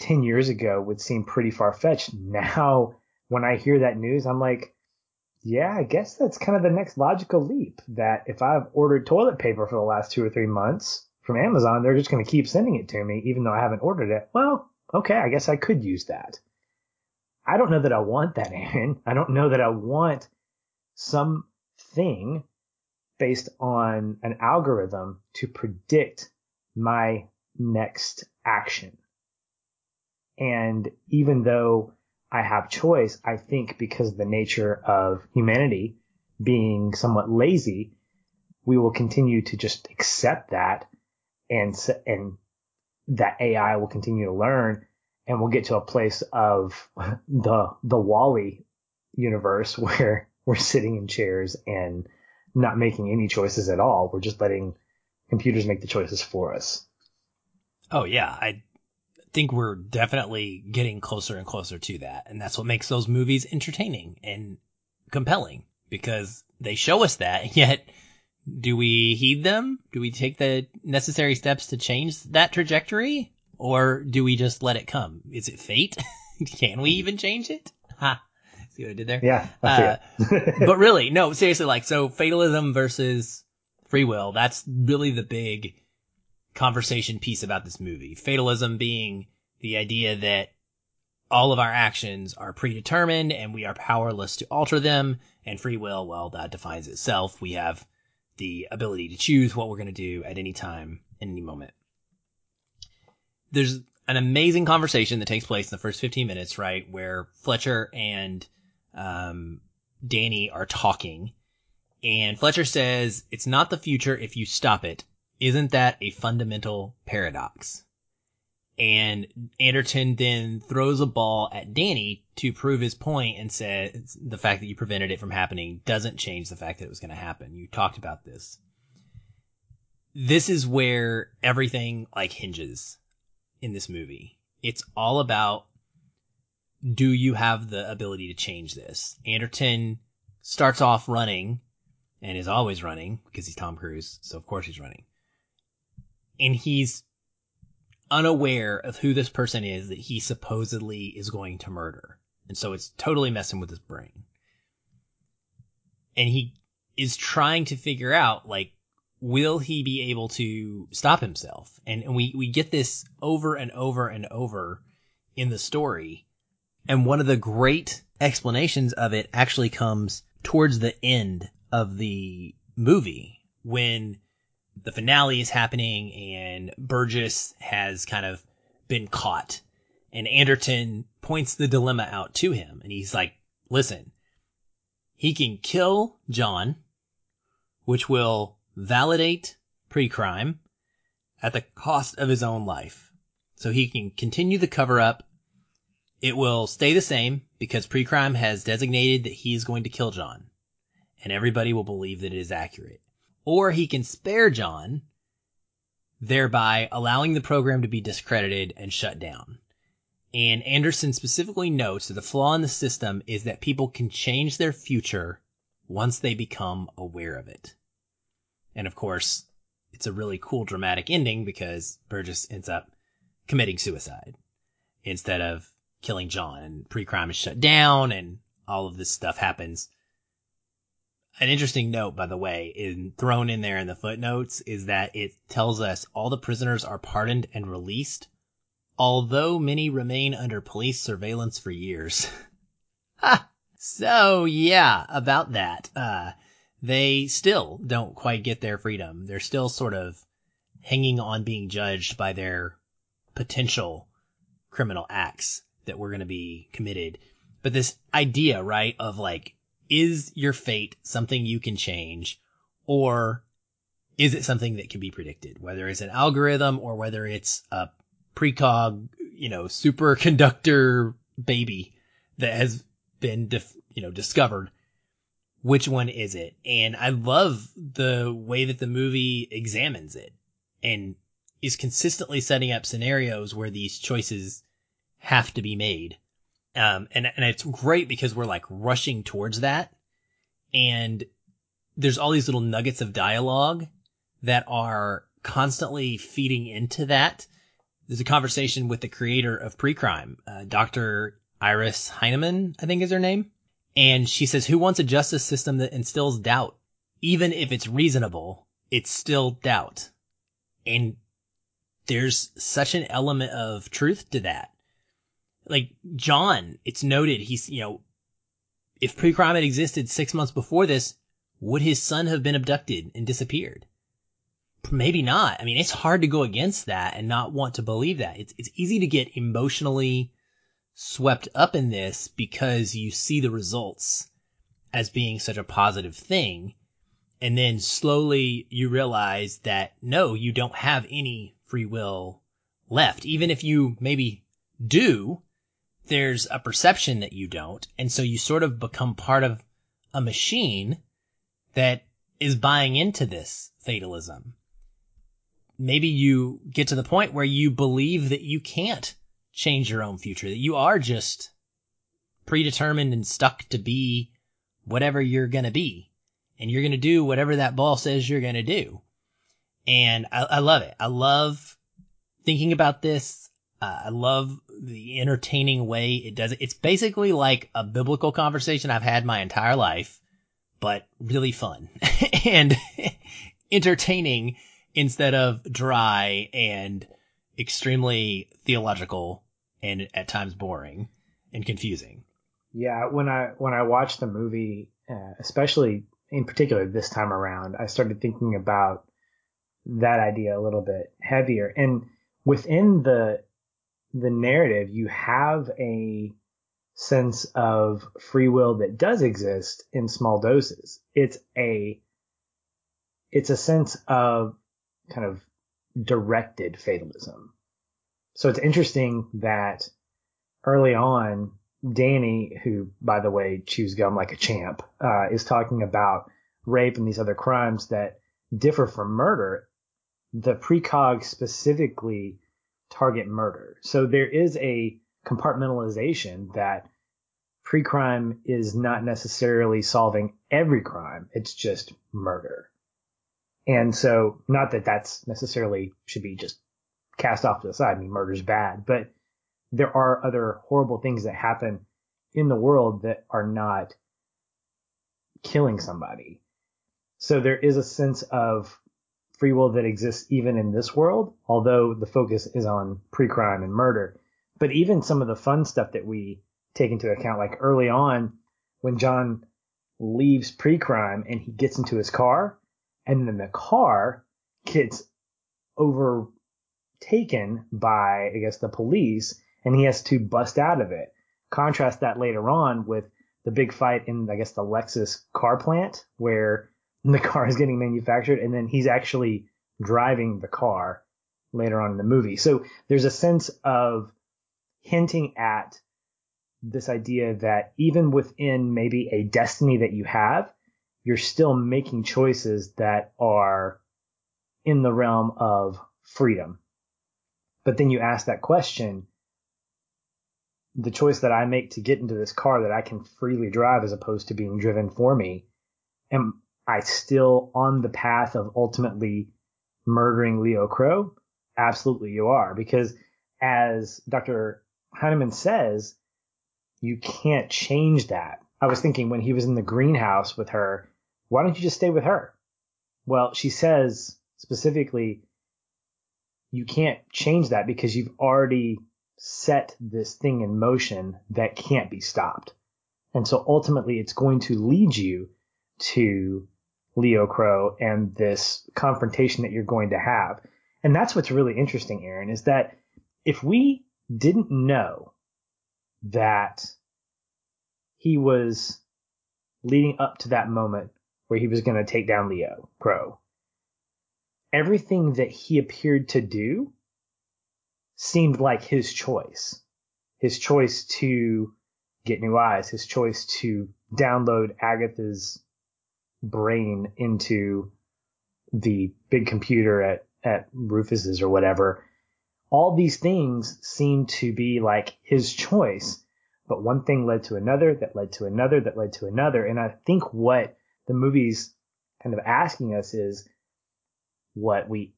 10 years ago would seem pretty far fetched. Now, when I hear that news, I'm like, yeah, I guess that's kind of the next logical leap that if I've ordered toilet paper for the last two or three months from Amazon, they're just going to keep sending it to me, even though I haven't ordered it. Well, okay, I guess I could use that. I don't know that I want that, (laughs) Aaron. I don't know that I want something based on an algorithm to predict my next action. And even though I have choice, I think because of the nature of humanity being somewhat lazy, we will continue to just accept that and, and that AI will continue to learn and we'll get to a place of (laughs) the, the WALL-E universe (laughs) where we're sitting in chairs and not making any choices at all. We're just letting computers make the choices for us. Oh yeah, I think we're definitely getting closer and closer to that. And that's what makes those movies entertaining and compelling because they show us that. (laughs) Yet, do we heed them? Do we take the necessary steps to change that trajectory? Or do we just let it come? Is it fate? (laughs) Can we even change it? Ha. See what I did there? Yeah. Uh, (laughs) but really, no, seriously, like, so fatalism versus free will, that's really the big conversation piece about this movie. Fatalism being the idea that all of our actions are predetermined and we are powerless to alter them. And free will, well, that defines itself. We have the ability to choose what we're going to do at any time, in any moment. There's an amazing conversation that takes place in the first 15 minutes, right? Where Fletcher and, um, Danny are talking and Fletcher says, it's not the future if you stop it. Isn't that a fundamental paradox? And Anderton then throws a ball at Danny to prove his point and says the fact that you prevented it from happening doesn't change the fact that it was going to happen. You talked about this. This is where everything like hinges in this movie. It's all about do you have the ability to change this? Anderton starts off running and is always running because he's Tom Cruise. So of course he's running. And he's unaware of who this person is that he supposedly is going to murder. And so it's totally messing with his brain. And he is trying to figure out, like, will he be able to stop himself? And, and we, we get this over and over and over in the story. And one of the great explanations of it actually comes towards the end of the movie when the finale is happening and Burgess has kind of been caught and Anderton points the dilemma out to him and he's like, listen, he can kill John, which will validate pre-crime at the cost of his own life. So he can continue the cover up. It will stay the same because pre-crime has designated that he is going to kill John and everybody will believe that it is accurate. Or he can spare John, thereby allowing the program to be discredited and shut down. And Anderton specifically notes that the flaw in the system is that people can change their future once they become aware of it. And of course, it's a really cool dramatic ending because Burgess ends up committing suicide instead of killing John and pre-crime is shut down and all of this stuff happens an interesting note, by the way, in thrown in there in the footnotes is that it tells us all the prisoners are pardoned and released, although many remain under police surveillance for years. (laughs) ha! So yeah, about that. Uh, they still don't quite get their freedom. They're still sort of hanging on being judged by their potential criminal acts that were going to be committed. But this idea, right, of like is your fate something you can change or is it something that can be predicted? Whether it's an algorithm or whether it's a precog, you know, superconductor baby that has been, you know, discovered. Which one is it? And I love the way that the movie examines it and is consistently setting up scenarios where these choices have to be made. Um, and, and it's great because we're like rushing towards that. And there's all these little nuggets of dialogue that are constantly feeding into that. There's a conversation with the creator of Pre-Crime, uh, Dr. Iris Hineman, I think is her name. And she says, who wants a justice system that instills doubt? Even if it's reasonable, it's still doubt. And there's such an element of truth to that like John, it's noted he's, you know, if pre-crime had existed six months before this, would his son have been abducted and disappeared? Maybe not. I mean, it's hard to go against that and not want to believe that. It's, it's easy to get emotionally swept up in this because you see the results as being such a positive thing. And then slowly you realize that no, you don't have any free will left. Even if you maybe do, there's a perception that you don't. And so you sort of become part of a machine that is buying into this fatalism. Maybe you get to the point where you believe that you can't change your own future, that you are just predetermined and stuck to be whatever you're going to be. And you're going to do whatever that ball says you're going to do. And I, I love it. I love thinking about this. Uh, I love the entertaining way it does it. It's basically like a biblical conversation I've had my entire life, but really fun (laughs) and (laughs) entertaining instead of dry and extremely theological and at times boring. and confusing. Yeah, when I when I watched the movie, uh, especially in particular this time around, I started thinking about that idea a little bit heavier. And within the the narrative, you have a sense of free will that does exist in small doses. It's a it's a sense of kind of directed fatalism. So it's interesting that early on, Danny, who by the way chews gum like a champ, uh, is talking about rape and these other crimes that differ from murder. The precog specifically target murder. So there is a compartmentalization that pre-crime is not necessarily solving every crime. It's just murder. And so not that that's necessarily should be just cast off to the side. I mean, murder's bad, but there are other horrible things that happen in the world that are not killing somebody. So there is a sense of free will that exists even in this world, although the focus is on pre-crime and murder. But even some of the fun stuff that we take into account, like early on when John leaves pre-crime and he gets into his car and then the car gets overtaken by, I guess, the police and he has to bust out of it. Contrast that later on with the big fight in, I guess, the Lexus car plant where the car is getting manufactured and then he's actually driving the car later on in the movie. So there's a sense of hinting at this idea that even within maybe a destiny that you have, you're still making choices that are in the realm of freedom. But then you ask that question, the choice that I make to get into this car that I can freely drive as opposed to being driven for me, am I still on the path of ultimately murdering Leo Crow? Absolutely you are. Because as Dr. Hineman says, you can't change that. I was thinking when he was in the greenhouse with her, why don't you just stay with her? Well, she says specifically, you can't change that because you've already set this thing in motion that can't be stopped. And so ultimately it's going to lead you to Leo Crow and this confrontation that you're going to have. And that's what's really interesting, Aaron, is that if we didn't know that he was leading up to that moment where he was going to take down Leo Crow. Everything that he appeared to do seemed like his choice. His choice to get new eyes, his choice to download Agatha's brain into the big computer at, at Rufus's or whatever. All these things seem to be like his choice, but one thing led to another that led to another that led to another. And I think what the movie's kind of asking us is what we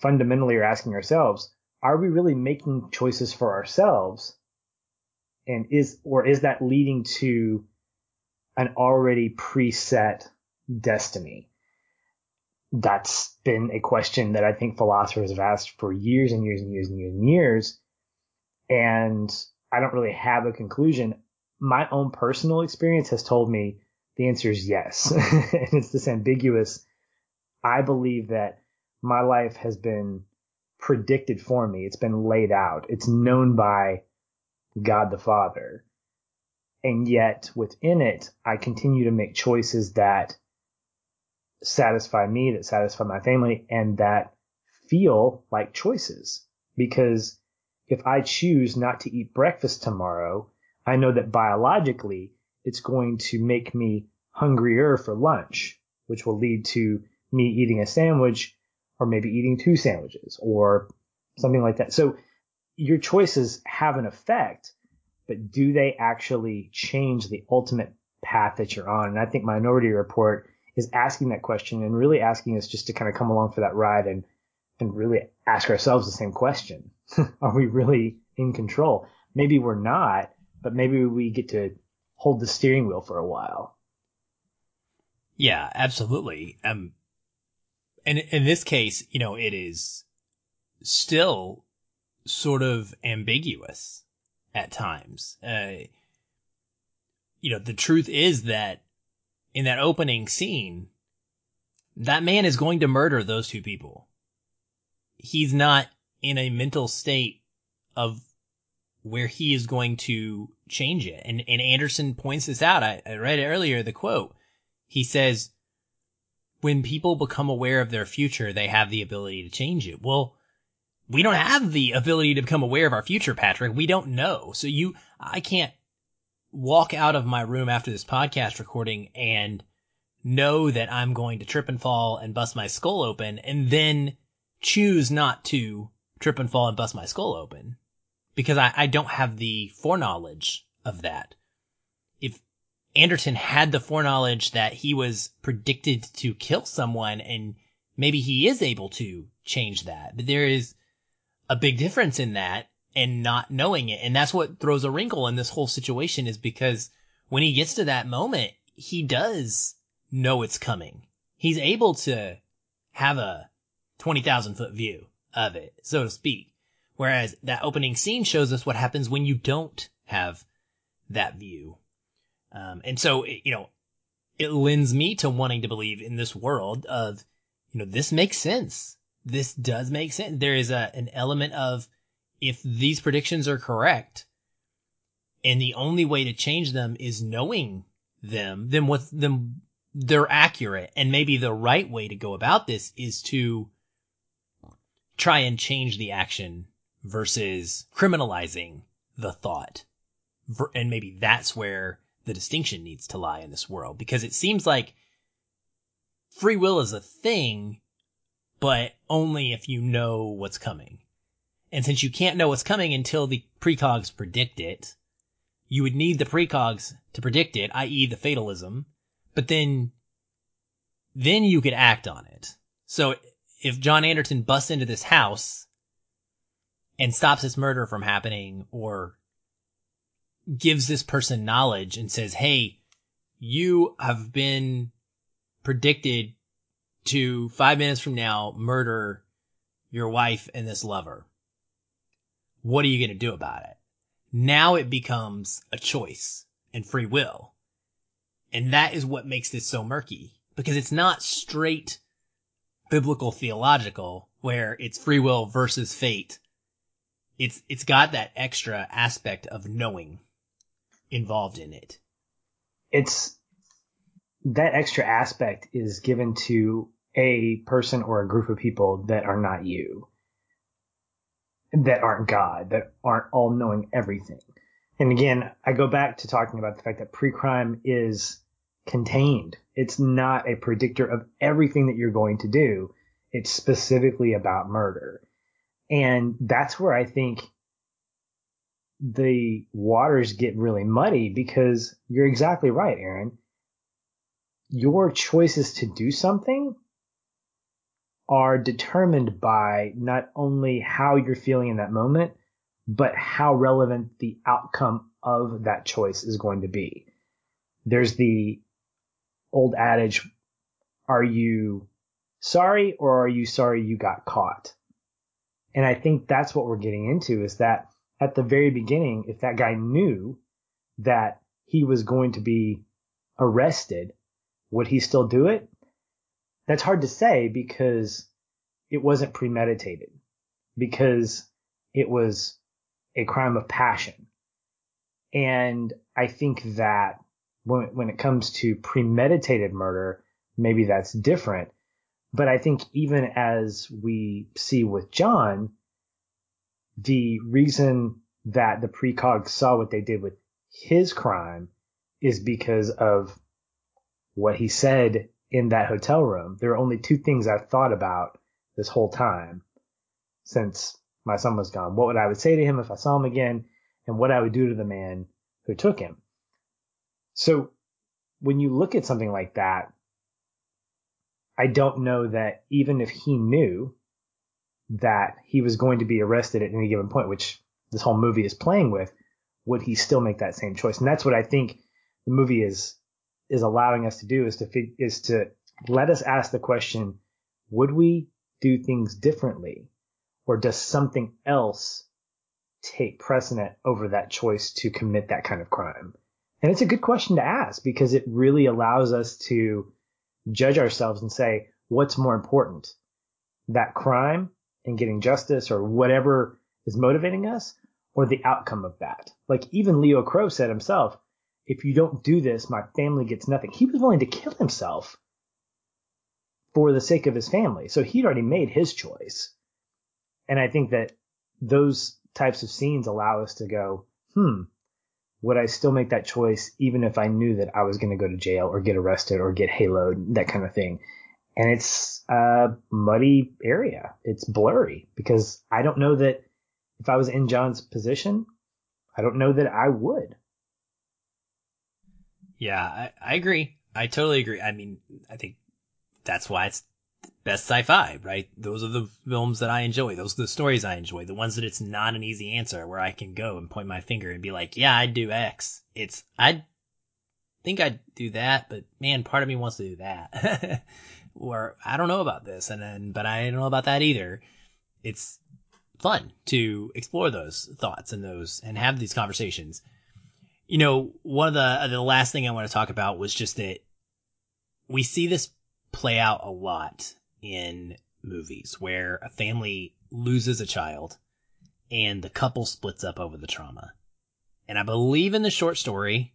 fundamentally are asking ourselves. Are we really making choices for ourselves? And is, or is that leading to an already preset destiny? That's been a question that I think philosophers have asked for years and years and years and years and years. And I don't really have a conclusion. My own personal experience has told me the answer is yes. (laughs) and it's this ambiguous. I believe that my life has been predicted for me. It's been laid out. It's known by God the Father. And yet within it, I continue to make choices that satisfy me, that satisfy my family, and that feel like choices. Because if I choose not to eat breakfast tomorrow, I know that biologically it's going to make me hungrier for lunch, which will lead to me eating a sandwich or maybe eating two sandwiches or something like that. So your choices have an effect, but do they actually change the ultimate path that you're on? And I think Minority Report is asking that question and really asking us just to kind of come along for that ride and and really ask ourselves the same question. (laughs) Are we really in control? Maybe we're not, but maybe we get to hold the steering wheel for a while. Yeah, absolutely. Um, and in this case, you know, it is still sort of ambiguous at times. Uh, you know, the truth is that in that opening scene, that man is going to murder those two people. He's not in a mental state of where he is going to change it. And, and Anderton points this out. I, I read earlier the quote. He says, when people become aware of their future, they have the ability to change it. Well, we don't have the ability to become aware of our future, Patrick. We don't know. So you, I can't walk out of my room after this podcast recording and know that I'm going to trip and fall and bust my skull open and then choose not to trip and fall and bust my skull open because I, I don't have the foreknowledge of that. If Anderton had the foreknowledge that he was predicted to kill someone and maybe he is able to change that, but there is a big difference in that and not knowing it. And that's what throws a wrinkle in this whole situation is because when he gets to that moment, he does know it's coming. He's able to have a 20,000 foot view of it, so to speak. Whereas that opening scene shows us what happens when you don't have that view. Um, and so, you know, it lends me to wanting to believe in this world of, you know, this makes sense. This does make sense. There is a, an element of if these predictions are correct and the only way to change them is knowing them, then with them, they're accurate. And maybe the right way to go about this is to try and change the action versus criminalizing the thought. And maybe that's where the distinction needs to lie in this world because it seems like free will is a thing, but only if you know what's coming. And since you can't know what's coming until the precogs predict it, you would need the precogs to predict it, i.e. the fatalism, but then, then you could act on it. So if John Anderton busts into this house and stops this murder from happening or gives this person knowledge and says, Hey, you have been predicted to five minutes from now murder your wife and this lover. What are you going to do about it? Now it becomes a choice and free will. And that is what makes this so murky because it's not straight biblical theological where it's free will versus fate. It's, it's got that extra aspect of knowing involved in it. It's that extra aspect is given to a person or a group of people that are not you that aren't God, that aren't all knowing everything. And again, I go back to talking about the fact that pre-crime is contained. It's not a predictor of everything that you're going to do. It's specifically about murder. And that's where I think the waters get really muddy because you're exactly right, Aaron. Your choices to do something are determined by not only how you're feeling in that moment, but how relevant the outcome of that choice is going to be. There's the old adage, are you sorry or are you sorry you got caught? And I think that's what we're getting into is that at the very beginning, if that guy knew that he was going to be arrested, would he still do it? That's hard to say because it wasn't premeditated, because it was a crime of passion. And I think that when, when it comes to premeditated murder, maybe that's different. But I think even as we see with John, the reason that the precogs saw what they did with his crime is because of what he said in that hotel room, there are only two things I've thought about this whole time since my son was gone. What would I would say to him if I saw him again and what I would do to the man who took him. So when you look at something like that, I don't know that even if he knew that he was going to be arrested at any given point, which this whole movie is playing with, would he still make that same choice? And that's what I think the movie is is allowing us to do is to is to let us ask the question, would we do things differently? Or does something else take precedent over that choice to commit that kind of crime? And it's a good question to ask because it really allows us to judge ourselves and say, what's more important? That crime and getting justice or whatever is motivating us or the outcome of that? Like even Leo Crow said himself, if you don't do this, my family gets nothing. He was willing to kill himself for the sake of his family. So he'd already made his choice. And I think that those types of scenes allow us to go, hmm, would I still make that choice even if I knew that I was going to go to jail or get arrested or get haloed, that kind of thing? And it's a muddy area. It's blurry because I don't know that if I was in John's position, I don't know that I would. Yeah, I, I agree. I totally agree. I mean, I think that's why it's best sci-fi, right? Those are the films that I enjoy. Those are the stories I enjoy. The ones that it's not an easy answer where I can go and point my finger and be like, yeah, I'd do X. It's, I think I'd do that, but man, part of me wants to do that. (laughs) or I don't know about this and then, but I don't know about that either. It's fun to explore those thoughts and those and have these conversations. You know, one of the, uh, the last thing I want to talk about was just that we see this play out a lot in movies where a family loses a child and the couple splits up over the trauma. And I believe in the short story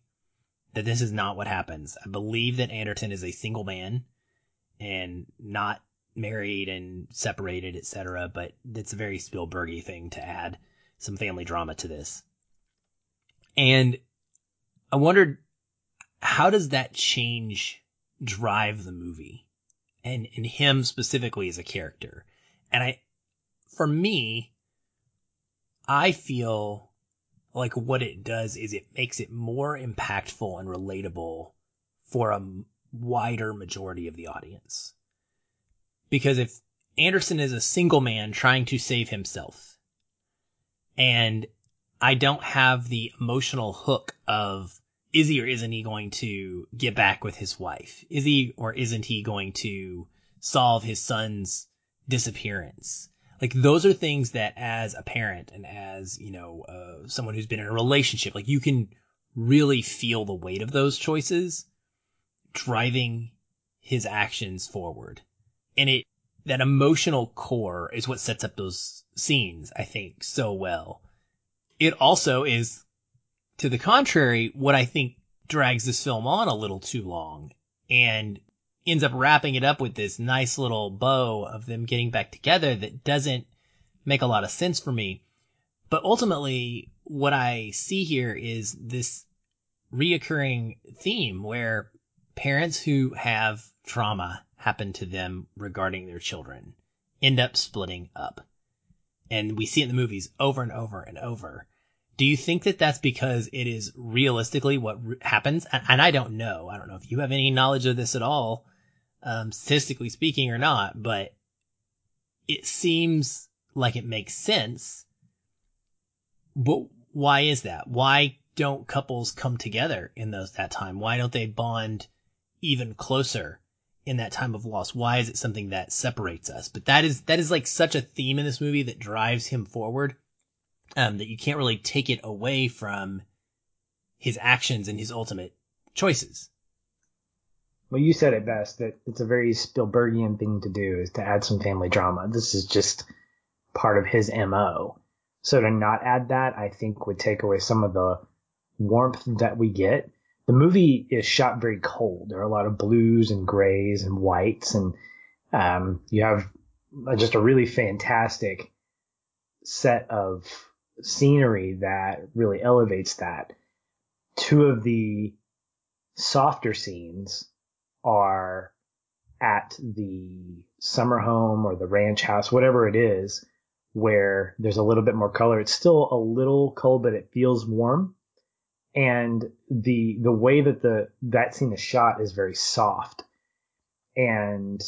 that this is not what happens. I believe that Anderton is a single man and not married and separated, etc. But it's a very Spielbergy thing to add some family drama to this. And I wondered, how does that change drive the movie? and, and him specifically as a character. And I, for me, I feel like what it does is it makes it more impactful and relatable for a wider majority of the audience. Because if Anderton is a single man trying to save himself, and I don't have the emotional hook of is he or isn't he going to get back with his wife? Is he or isn't he going to solve his son's disappearance? Like those are things that as a parent and as, you know, uh, someone who's been in a relationship, like you can really feel the weight of those choices driving his actions forward. And it, that emotional core is what sets up those scenes, I think, so well. It also is to the contrary, what I think drags this film on a little too long and ends up wrapping it up with this nice little bow of them getting back together that doesn't make a lot of sense for me. But ultimately, what I see here is this reoccurring theme where parents who have trauma happen to them regarding their children end up splitting up. And we see it in the movies over and over and over. Do you think that that's because it is realistically what happens? And, and, I don't know. I don't know if you have any knowledge of this at all, um, statistically speaking or not, but it seems like it makes sense. But why is that? Why don't couples come together in those, that time? Why don't they bond even closer in that time of loss? Why is it something that separates us? But that is, that is like such a theme in this movie that drives him forward um, that you can't really take it away from his actions and his ultimate choices. Well, you said it best that it's a very Spielbergian thing to do is to add some family drama. This is just part of his MO. So to not add that, I think would take away some of the warmth that we get. The movie is shot very cold. There are a lot of blues and grays and whites, and um, you have just a really fantastic set of scenery that really elevates that. Two of the softer scenes are at the summer home or the ranch house, whatever it is, where there's a little bit more color. It's still a little cold, but it feels warm. And the the way that the that scene is shot is very soft. And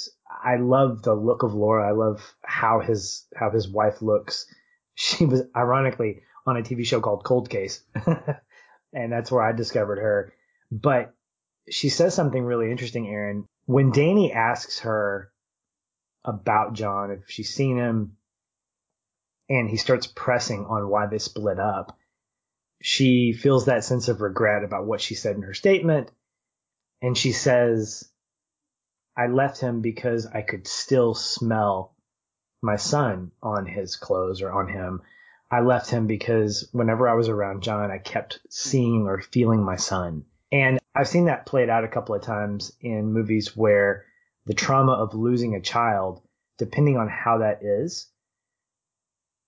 I love the look of Laura. I love how his how his wife looks (laughs) she was ironically on a TV show called Cold Case. (laughs) and that's where I discovered her. But she says something really interesting, Aaron. When Danny asks her about John, if she's seen him, and he starts pressing on why they split up, she feels that sense of regret about what she said in her statement. And she says, I left him because I could still smell my son on his clothes or on him. I left him because whenever I was around John, I kept seeing or feeling my son. And I've seen that played out a couple of times in movies where the trauma of losing a child, depending on how that is,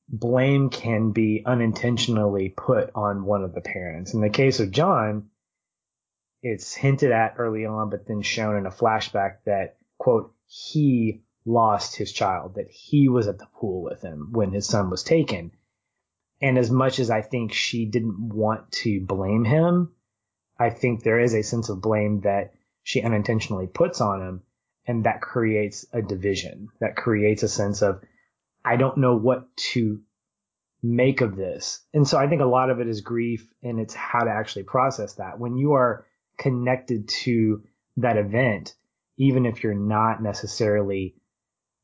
blame can be unintentionally put on one of the parents. In the case of John, it's hinted at early on, but then shown in a flashback that, quote, he lost his child, that he was at the pool with him when his son was taken. And as much as I think she didn't want to blame him, I think there is a sense of blame that she unintentionally puts on him. And that creates a division. That creates a sense of, I don't know what to make of this. And so I think a lot of it is grief and it's how to actually process that. When you are connected to that event, even if you're not necessarily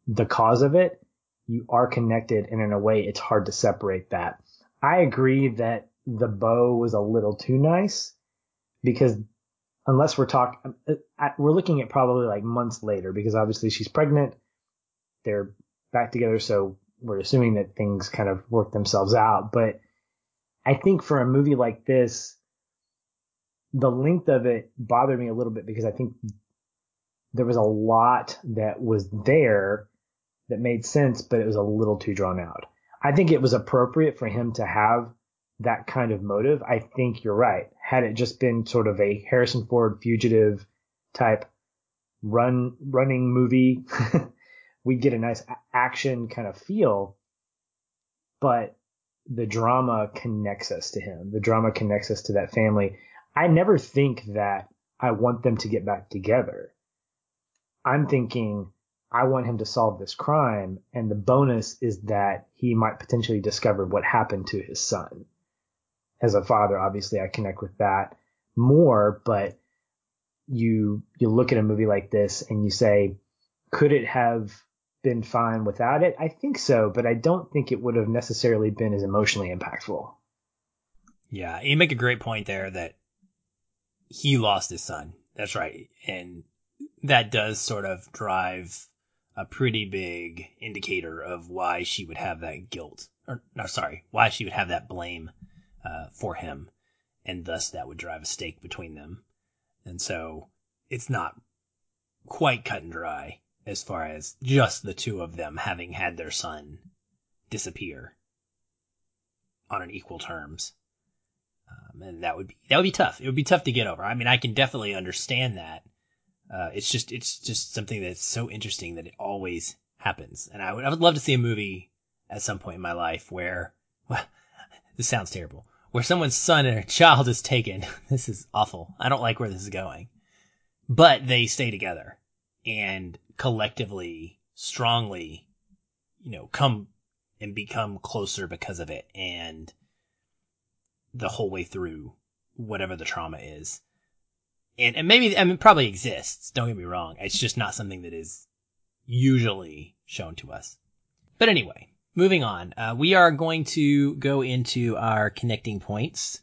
the cause of it, you are connected. And in a way, it's hard to separate that. I agree that the bow was a little too nice because unless we're talking, uh, we're looking at probably like months later because obviously she's pregnant. They're back together. So we're assuming that things kind of work themselves out. But I think for a movie like this, the length of it bothered me a little bit because I think there was a lot that was there that made sense, but it was a little too drawn out. I think it was appropriate for him to have that kind of motive. I think you're right. Had it just been sort of a Harrison Ford fugitive type run running movie, (laughs) we get a nice action kind of feel, but the drama connects us to him. The drama connects us to that family. I never think that I want them to get back together. I'm thinking I want him to solve this crime, and the bonus is that he might potentially discover what happened to his son. As a father, obviously, I connect with that more, but you you look at a movie like this and you say, could it have been fine without it? I think so, but I don't think it would have necessarily been as emotionally impactful. Yeah, you make a great point there that he lost his son. That's right. And that does sort of drive a pretty big indicator of why she would have that guilt, or no, sorry, why she would have that blame uh, for him, and thus that would drive a stake between them. And so it's not quite cut and dry as far as just the two of them having had their son disappear on an equal terms. Um, and that would be that would be tough. It would be tough to get over. I mean, I can definitely understand that. Uh, it's just it's just something that's so interesting that it always happens. And I would I would love to see a movie at some point in my life where well, (laughs) this sounds terrible, where someone's son or child is taken. (laughs) this is awful. I don't like where this is going, but they stay together and collectively, strongly, you know, come and become closer because of it and the whole way through whatever the trauma is. And, and maybe, I mean, probably exists. Don't get me wrong. It's just not something that is usually shown to us. But anyway, moving on. Uh, we are going to go into our connecting points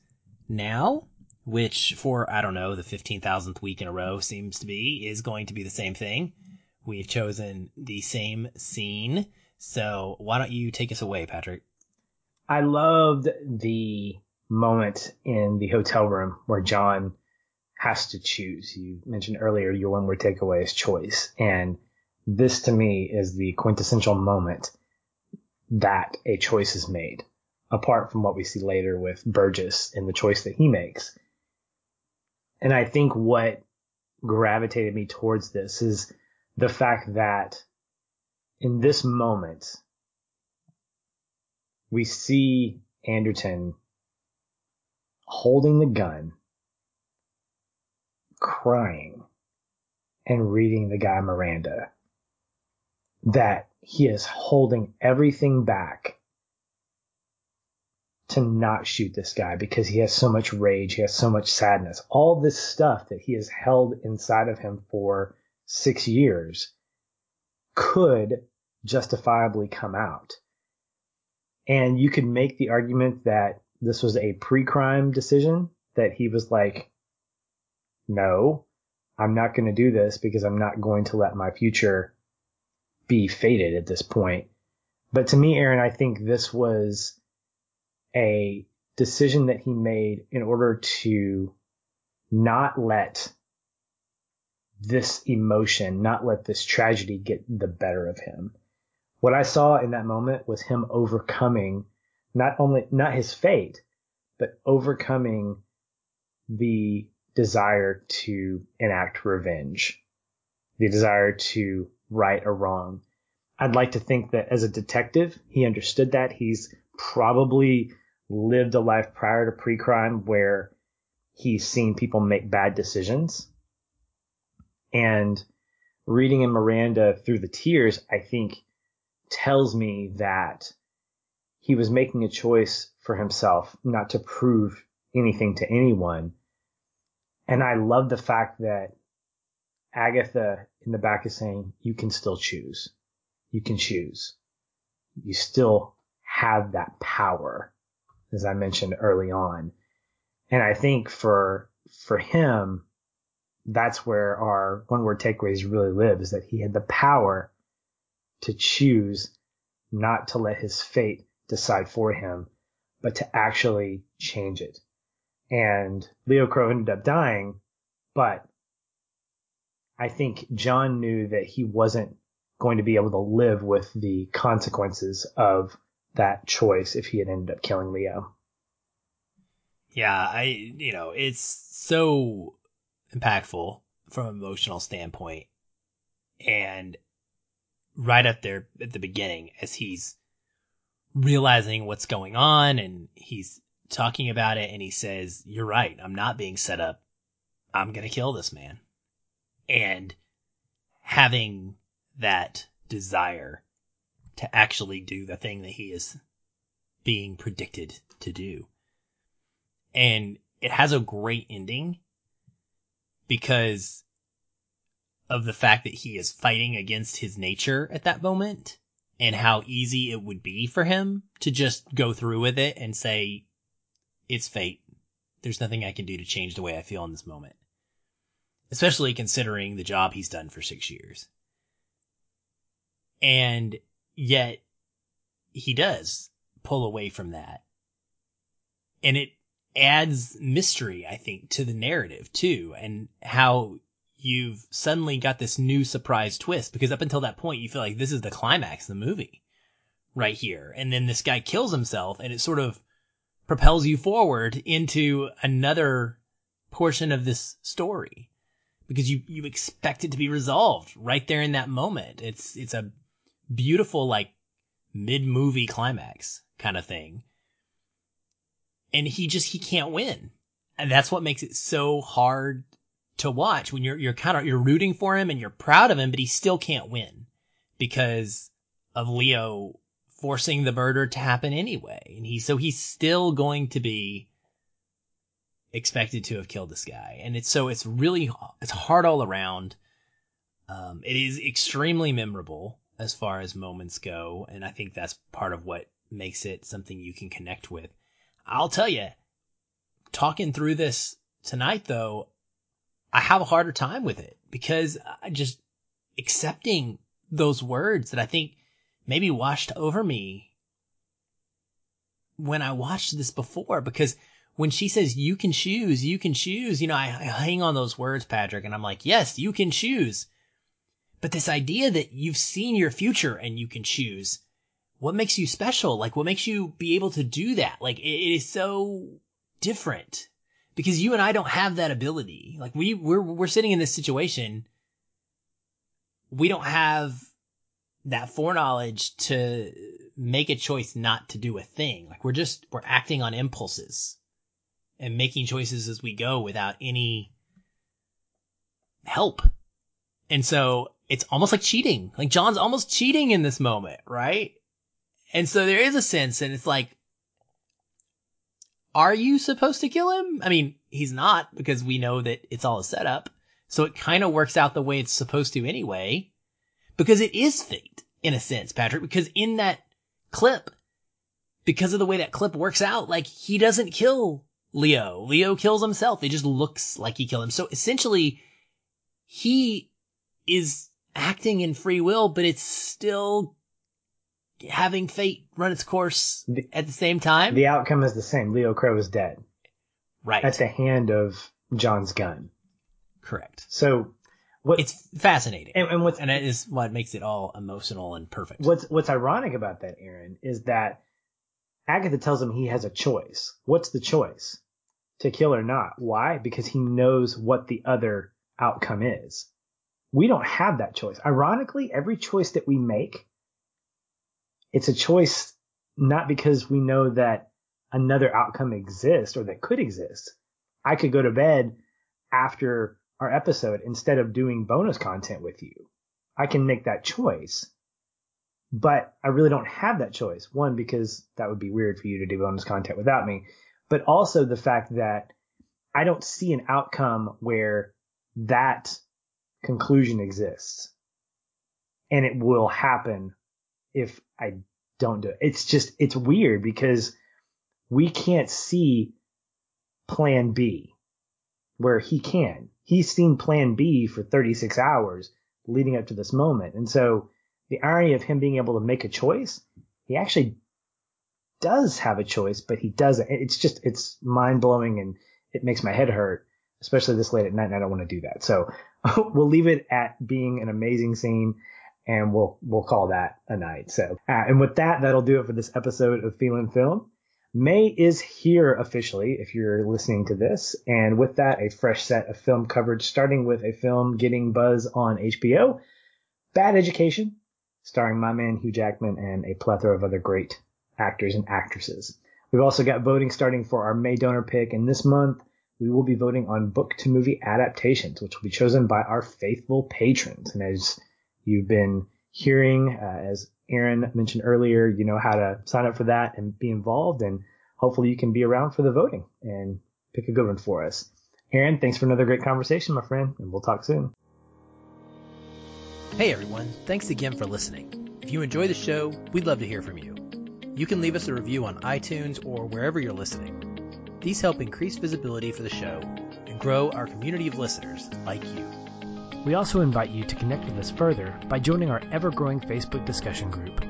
now, which for, I don't know, the 15,000th week in a row seems to be, is going to be the same thing. We've chosen the same scene. So why don't you take us away, Patrick? I loved the moment in the hotel room where John has to choose. You mentioned earlier your one word takeaway is choice. And this to me is the quintessential moment that a choice is made, apart from what we see later with Burgess and the choice that he makes. And I think what gravitated me towards this is the fact that in this moment, we see Anderton holding the gun, crying, and reading the guy Miranda. That he is holding everything back to not shoot this guy because he has so much rage, he has so much sadness. All this stuff that he has held inside of him for six years could justifiably come out. And you could make the argument that this was a pre-crime decision that he was like, no, I'm not going to do this because I'm not going to let my future be fated at this point. But to me, Aaron, I think this was a decision that he made in order to not let this emotion, not let this tragedy get the better of him. What I saw in that moment was him overcoming not only, not his fate, but overcoming the desire to enact revenge, the desire to right a wrong. I'd like to think that as a detective, he understood that. He's probably lived a life prior to pre-crime where he's seen people make bad decisions. And reading in Miranda through the tears, I think tells me that he was making a choice for himself not to prove anything to anyone. And I love the fact that Agatha in the back is saying, you can still choose. You can choose. You still have that power, as I mentioned early on. And I think for, for him, that's where our one word takeaways really live is that he had the power to choose not to let his fate decide for him, but to actually change it. And Leo Crow ended up dying, but I think John knew that he wasn't going to be able to live with the consequences of that choice if he had ended up killing Leo. Yeah, I, you know, it's so impactful from an emotional standpoint. And right up there at the beginning, as he's realizing what's going on and he's talking about it and he says, You're right. I'm not being set up. I'm going to kill this man. And having that desire to actually do the thing that he is being predicted to do. And it has a great ending because of the fact that he is fighting against his nature at that moment and how easy it would be for him to just go through with it and say, it's fate. There's nothing I can do to change the way I feel in this moment. Especially considering the job he's done for six years. And yet he does pull away from that. And it adds mystery, I think, to the narrative too, and how you've suddenly got this new surprise twist because up until that point you feel like this is the climax of the movie right here. And then this guy kills himself and it sort of propels you forward into another portion of this story because you, you expect it to be resolved right there in that moment. It's, it's a beautiful, like mid movie climax kind of thing. And he just, he can't win. And that's what makes it so hard to watch when you're, you're kind of, you're rooting for him and you're proud of him, but he still can't win because of Leo forcing the murder to happen anyway. And he, so he's still going to be expected to have killed this guy. And it's so, it's really, it's hard all around. Um, it is extremely memorable as far as moments go. And I think that's part of what makes it something you can connect with. I'll tell you, talking through this tonight though, I have a harder time with it because I just accepting those words that I think maybe washed over me when I watched this before because when she says you can choose, you can choose, you know, I, I, hang on those words, Patrick, and I'm like, yes, you can choose. But this idea that you've seen your future and you can choose, what makes you special? Like, what makes you be able to do that? Like, it, it is so different because you and I don't have that ability. Like, we, we're, we're sitting in this situation. We don't have that foreknowledge to make a choice not to do a thing. Like we're just, we're acting on impulses and making choices as we go without any help. And so it's almost like cheating. Like John's almost cheating in this moment, right? And so there is a sense and it's like, are you supposed to kill him? I mean, he's not because we know that it's all a setup. So it kind of works out the way it's supposed to anyway because it is fate in a sense, Patrick, because in that clip, because of the way that clip works out, like he doesn't kill Leo. Leo kills himself. It just looks like he killed him. So essentially, he is acting in free will, but it's still having fate run its course The- at the same time. The outcome is the same. Leo Crow is dead right. at the hand of John's gun. Correct. So what? It's fascinating. and, and what's and that is what makes it all emotional and perfect. What's what's ironic about that, Aaron, is that Agatha tells him he has a choice. What's the choice? To kill or not. Why? Because he knows what the other outcome is. We don't have that choice. Ironically, every choice that we make, it's a choice not because we know that another outcome exists or that could exist. I could go to bed after our episode instead of doing bonus content with you. I can make that choice but I really don't have that choice. One, because that would be weird for you to do bonus content without me, but also the fact that I don't see an outcome where that conclusion exists and it will happen if I don't do it. It's just, it's weird because we can't see plan B where he can. He's seen plan B for 36 hours leading up to this moment. And so, the irony of him being able to make a choice, he actually does have a choice, but he doesn't. It's just, it's mind blowing and it makes my head hurt, especially this late at night. And I don't want to do that. So (laughs) we'll leave it at being an amazing scene and we'll, we'll call that a night. So, uh, and with that, that'll do it for this episode of Feeling Film. May is here officially if you're listening to this. And with that, a fresh set of film coverage, starting with a film getting buzz on HBO, Bad Education, starring my man Hugh Jackman and a plethora of other great actors and actresses. We've also got voting starting for our May donor pick, and this month we will be voting on book to movie adaptations, which will be chosen by our faithful patrons. And as you've been hearing, uh, as Aaron mentioned earlier, you know how to sign up for that and be involved, and hopefully you can be around for the voting and pick a good one for us. Aaron, thanks for another great conversation, my friend, and we'll talk soon. Hey everyone, thanks again for listening. If you enjoy the show, we'd love to hear from you. You can leave us a review on iTunes or wherever you're listening. These help increase visibility for the show and grow our community of listeners like you. We also invite you to connect with us further by joining our ever growing Facebook discussion group.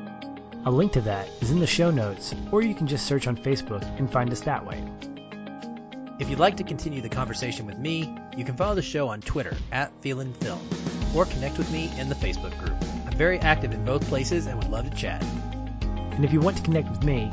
A link to that is in the show notes, or you can just search on Facebook and find us that way. If you'd like to continue the conversation with me, you can follow the show on Twitter at Feelin' Film or connect with me in the Facebook group. I'm very active in both places and would love to chat. And if you want to connect with me,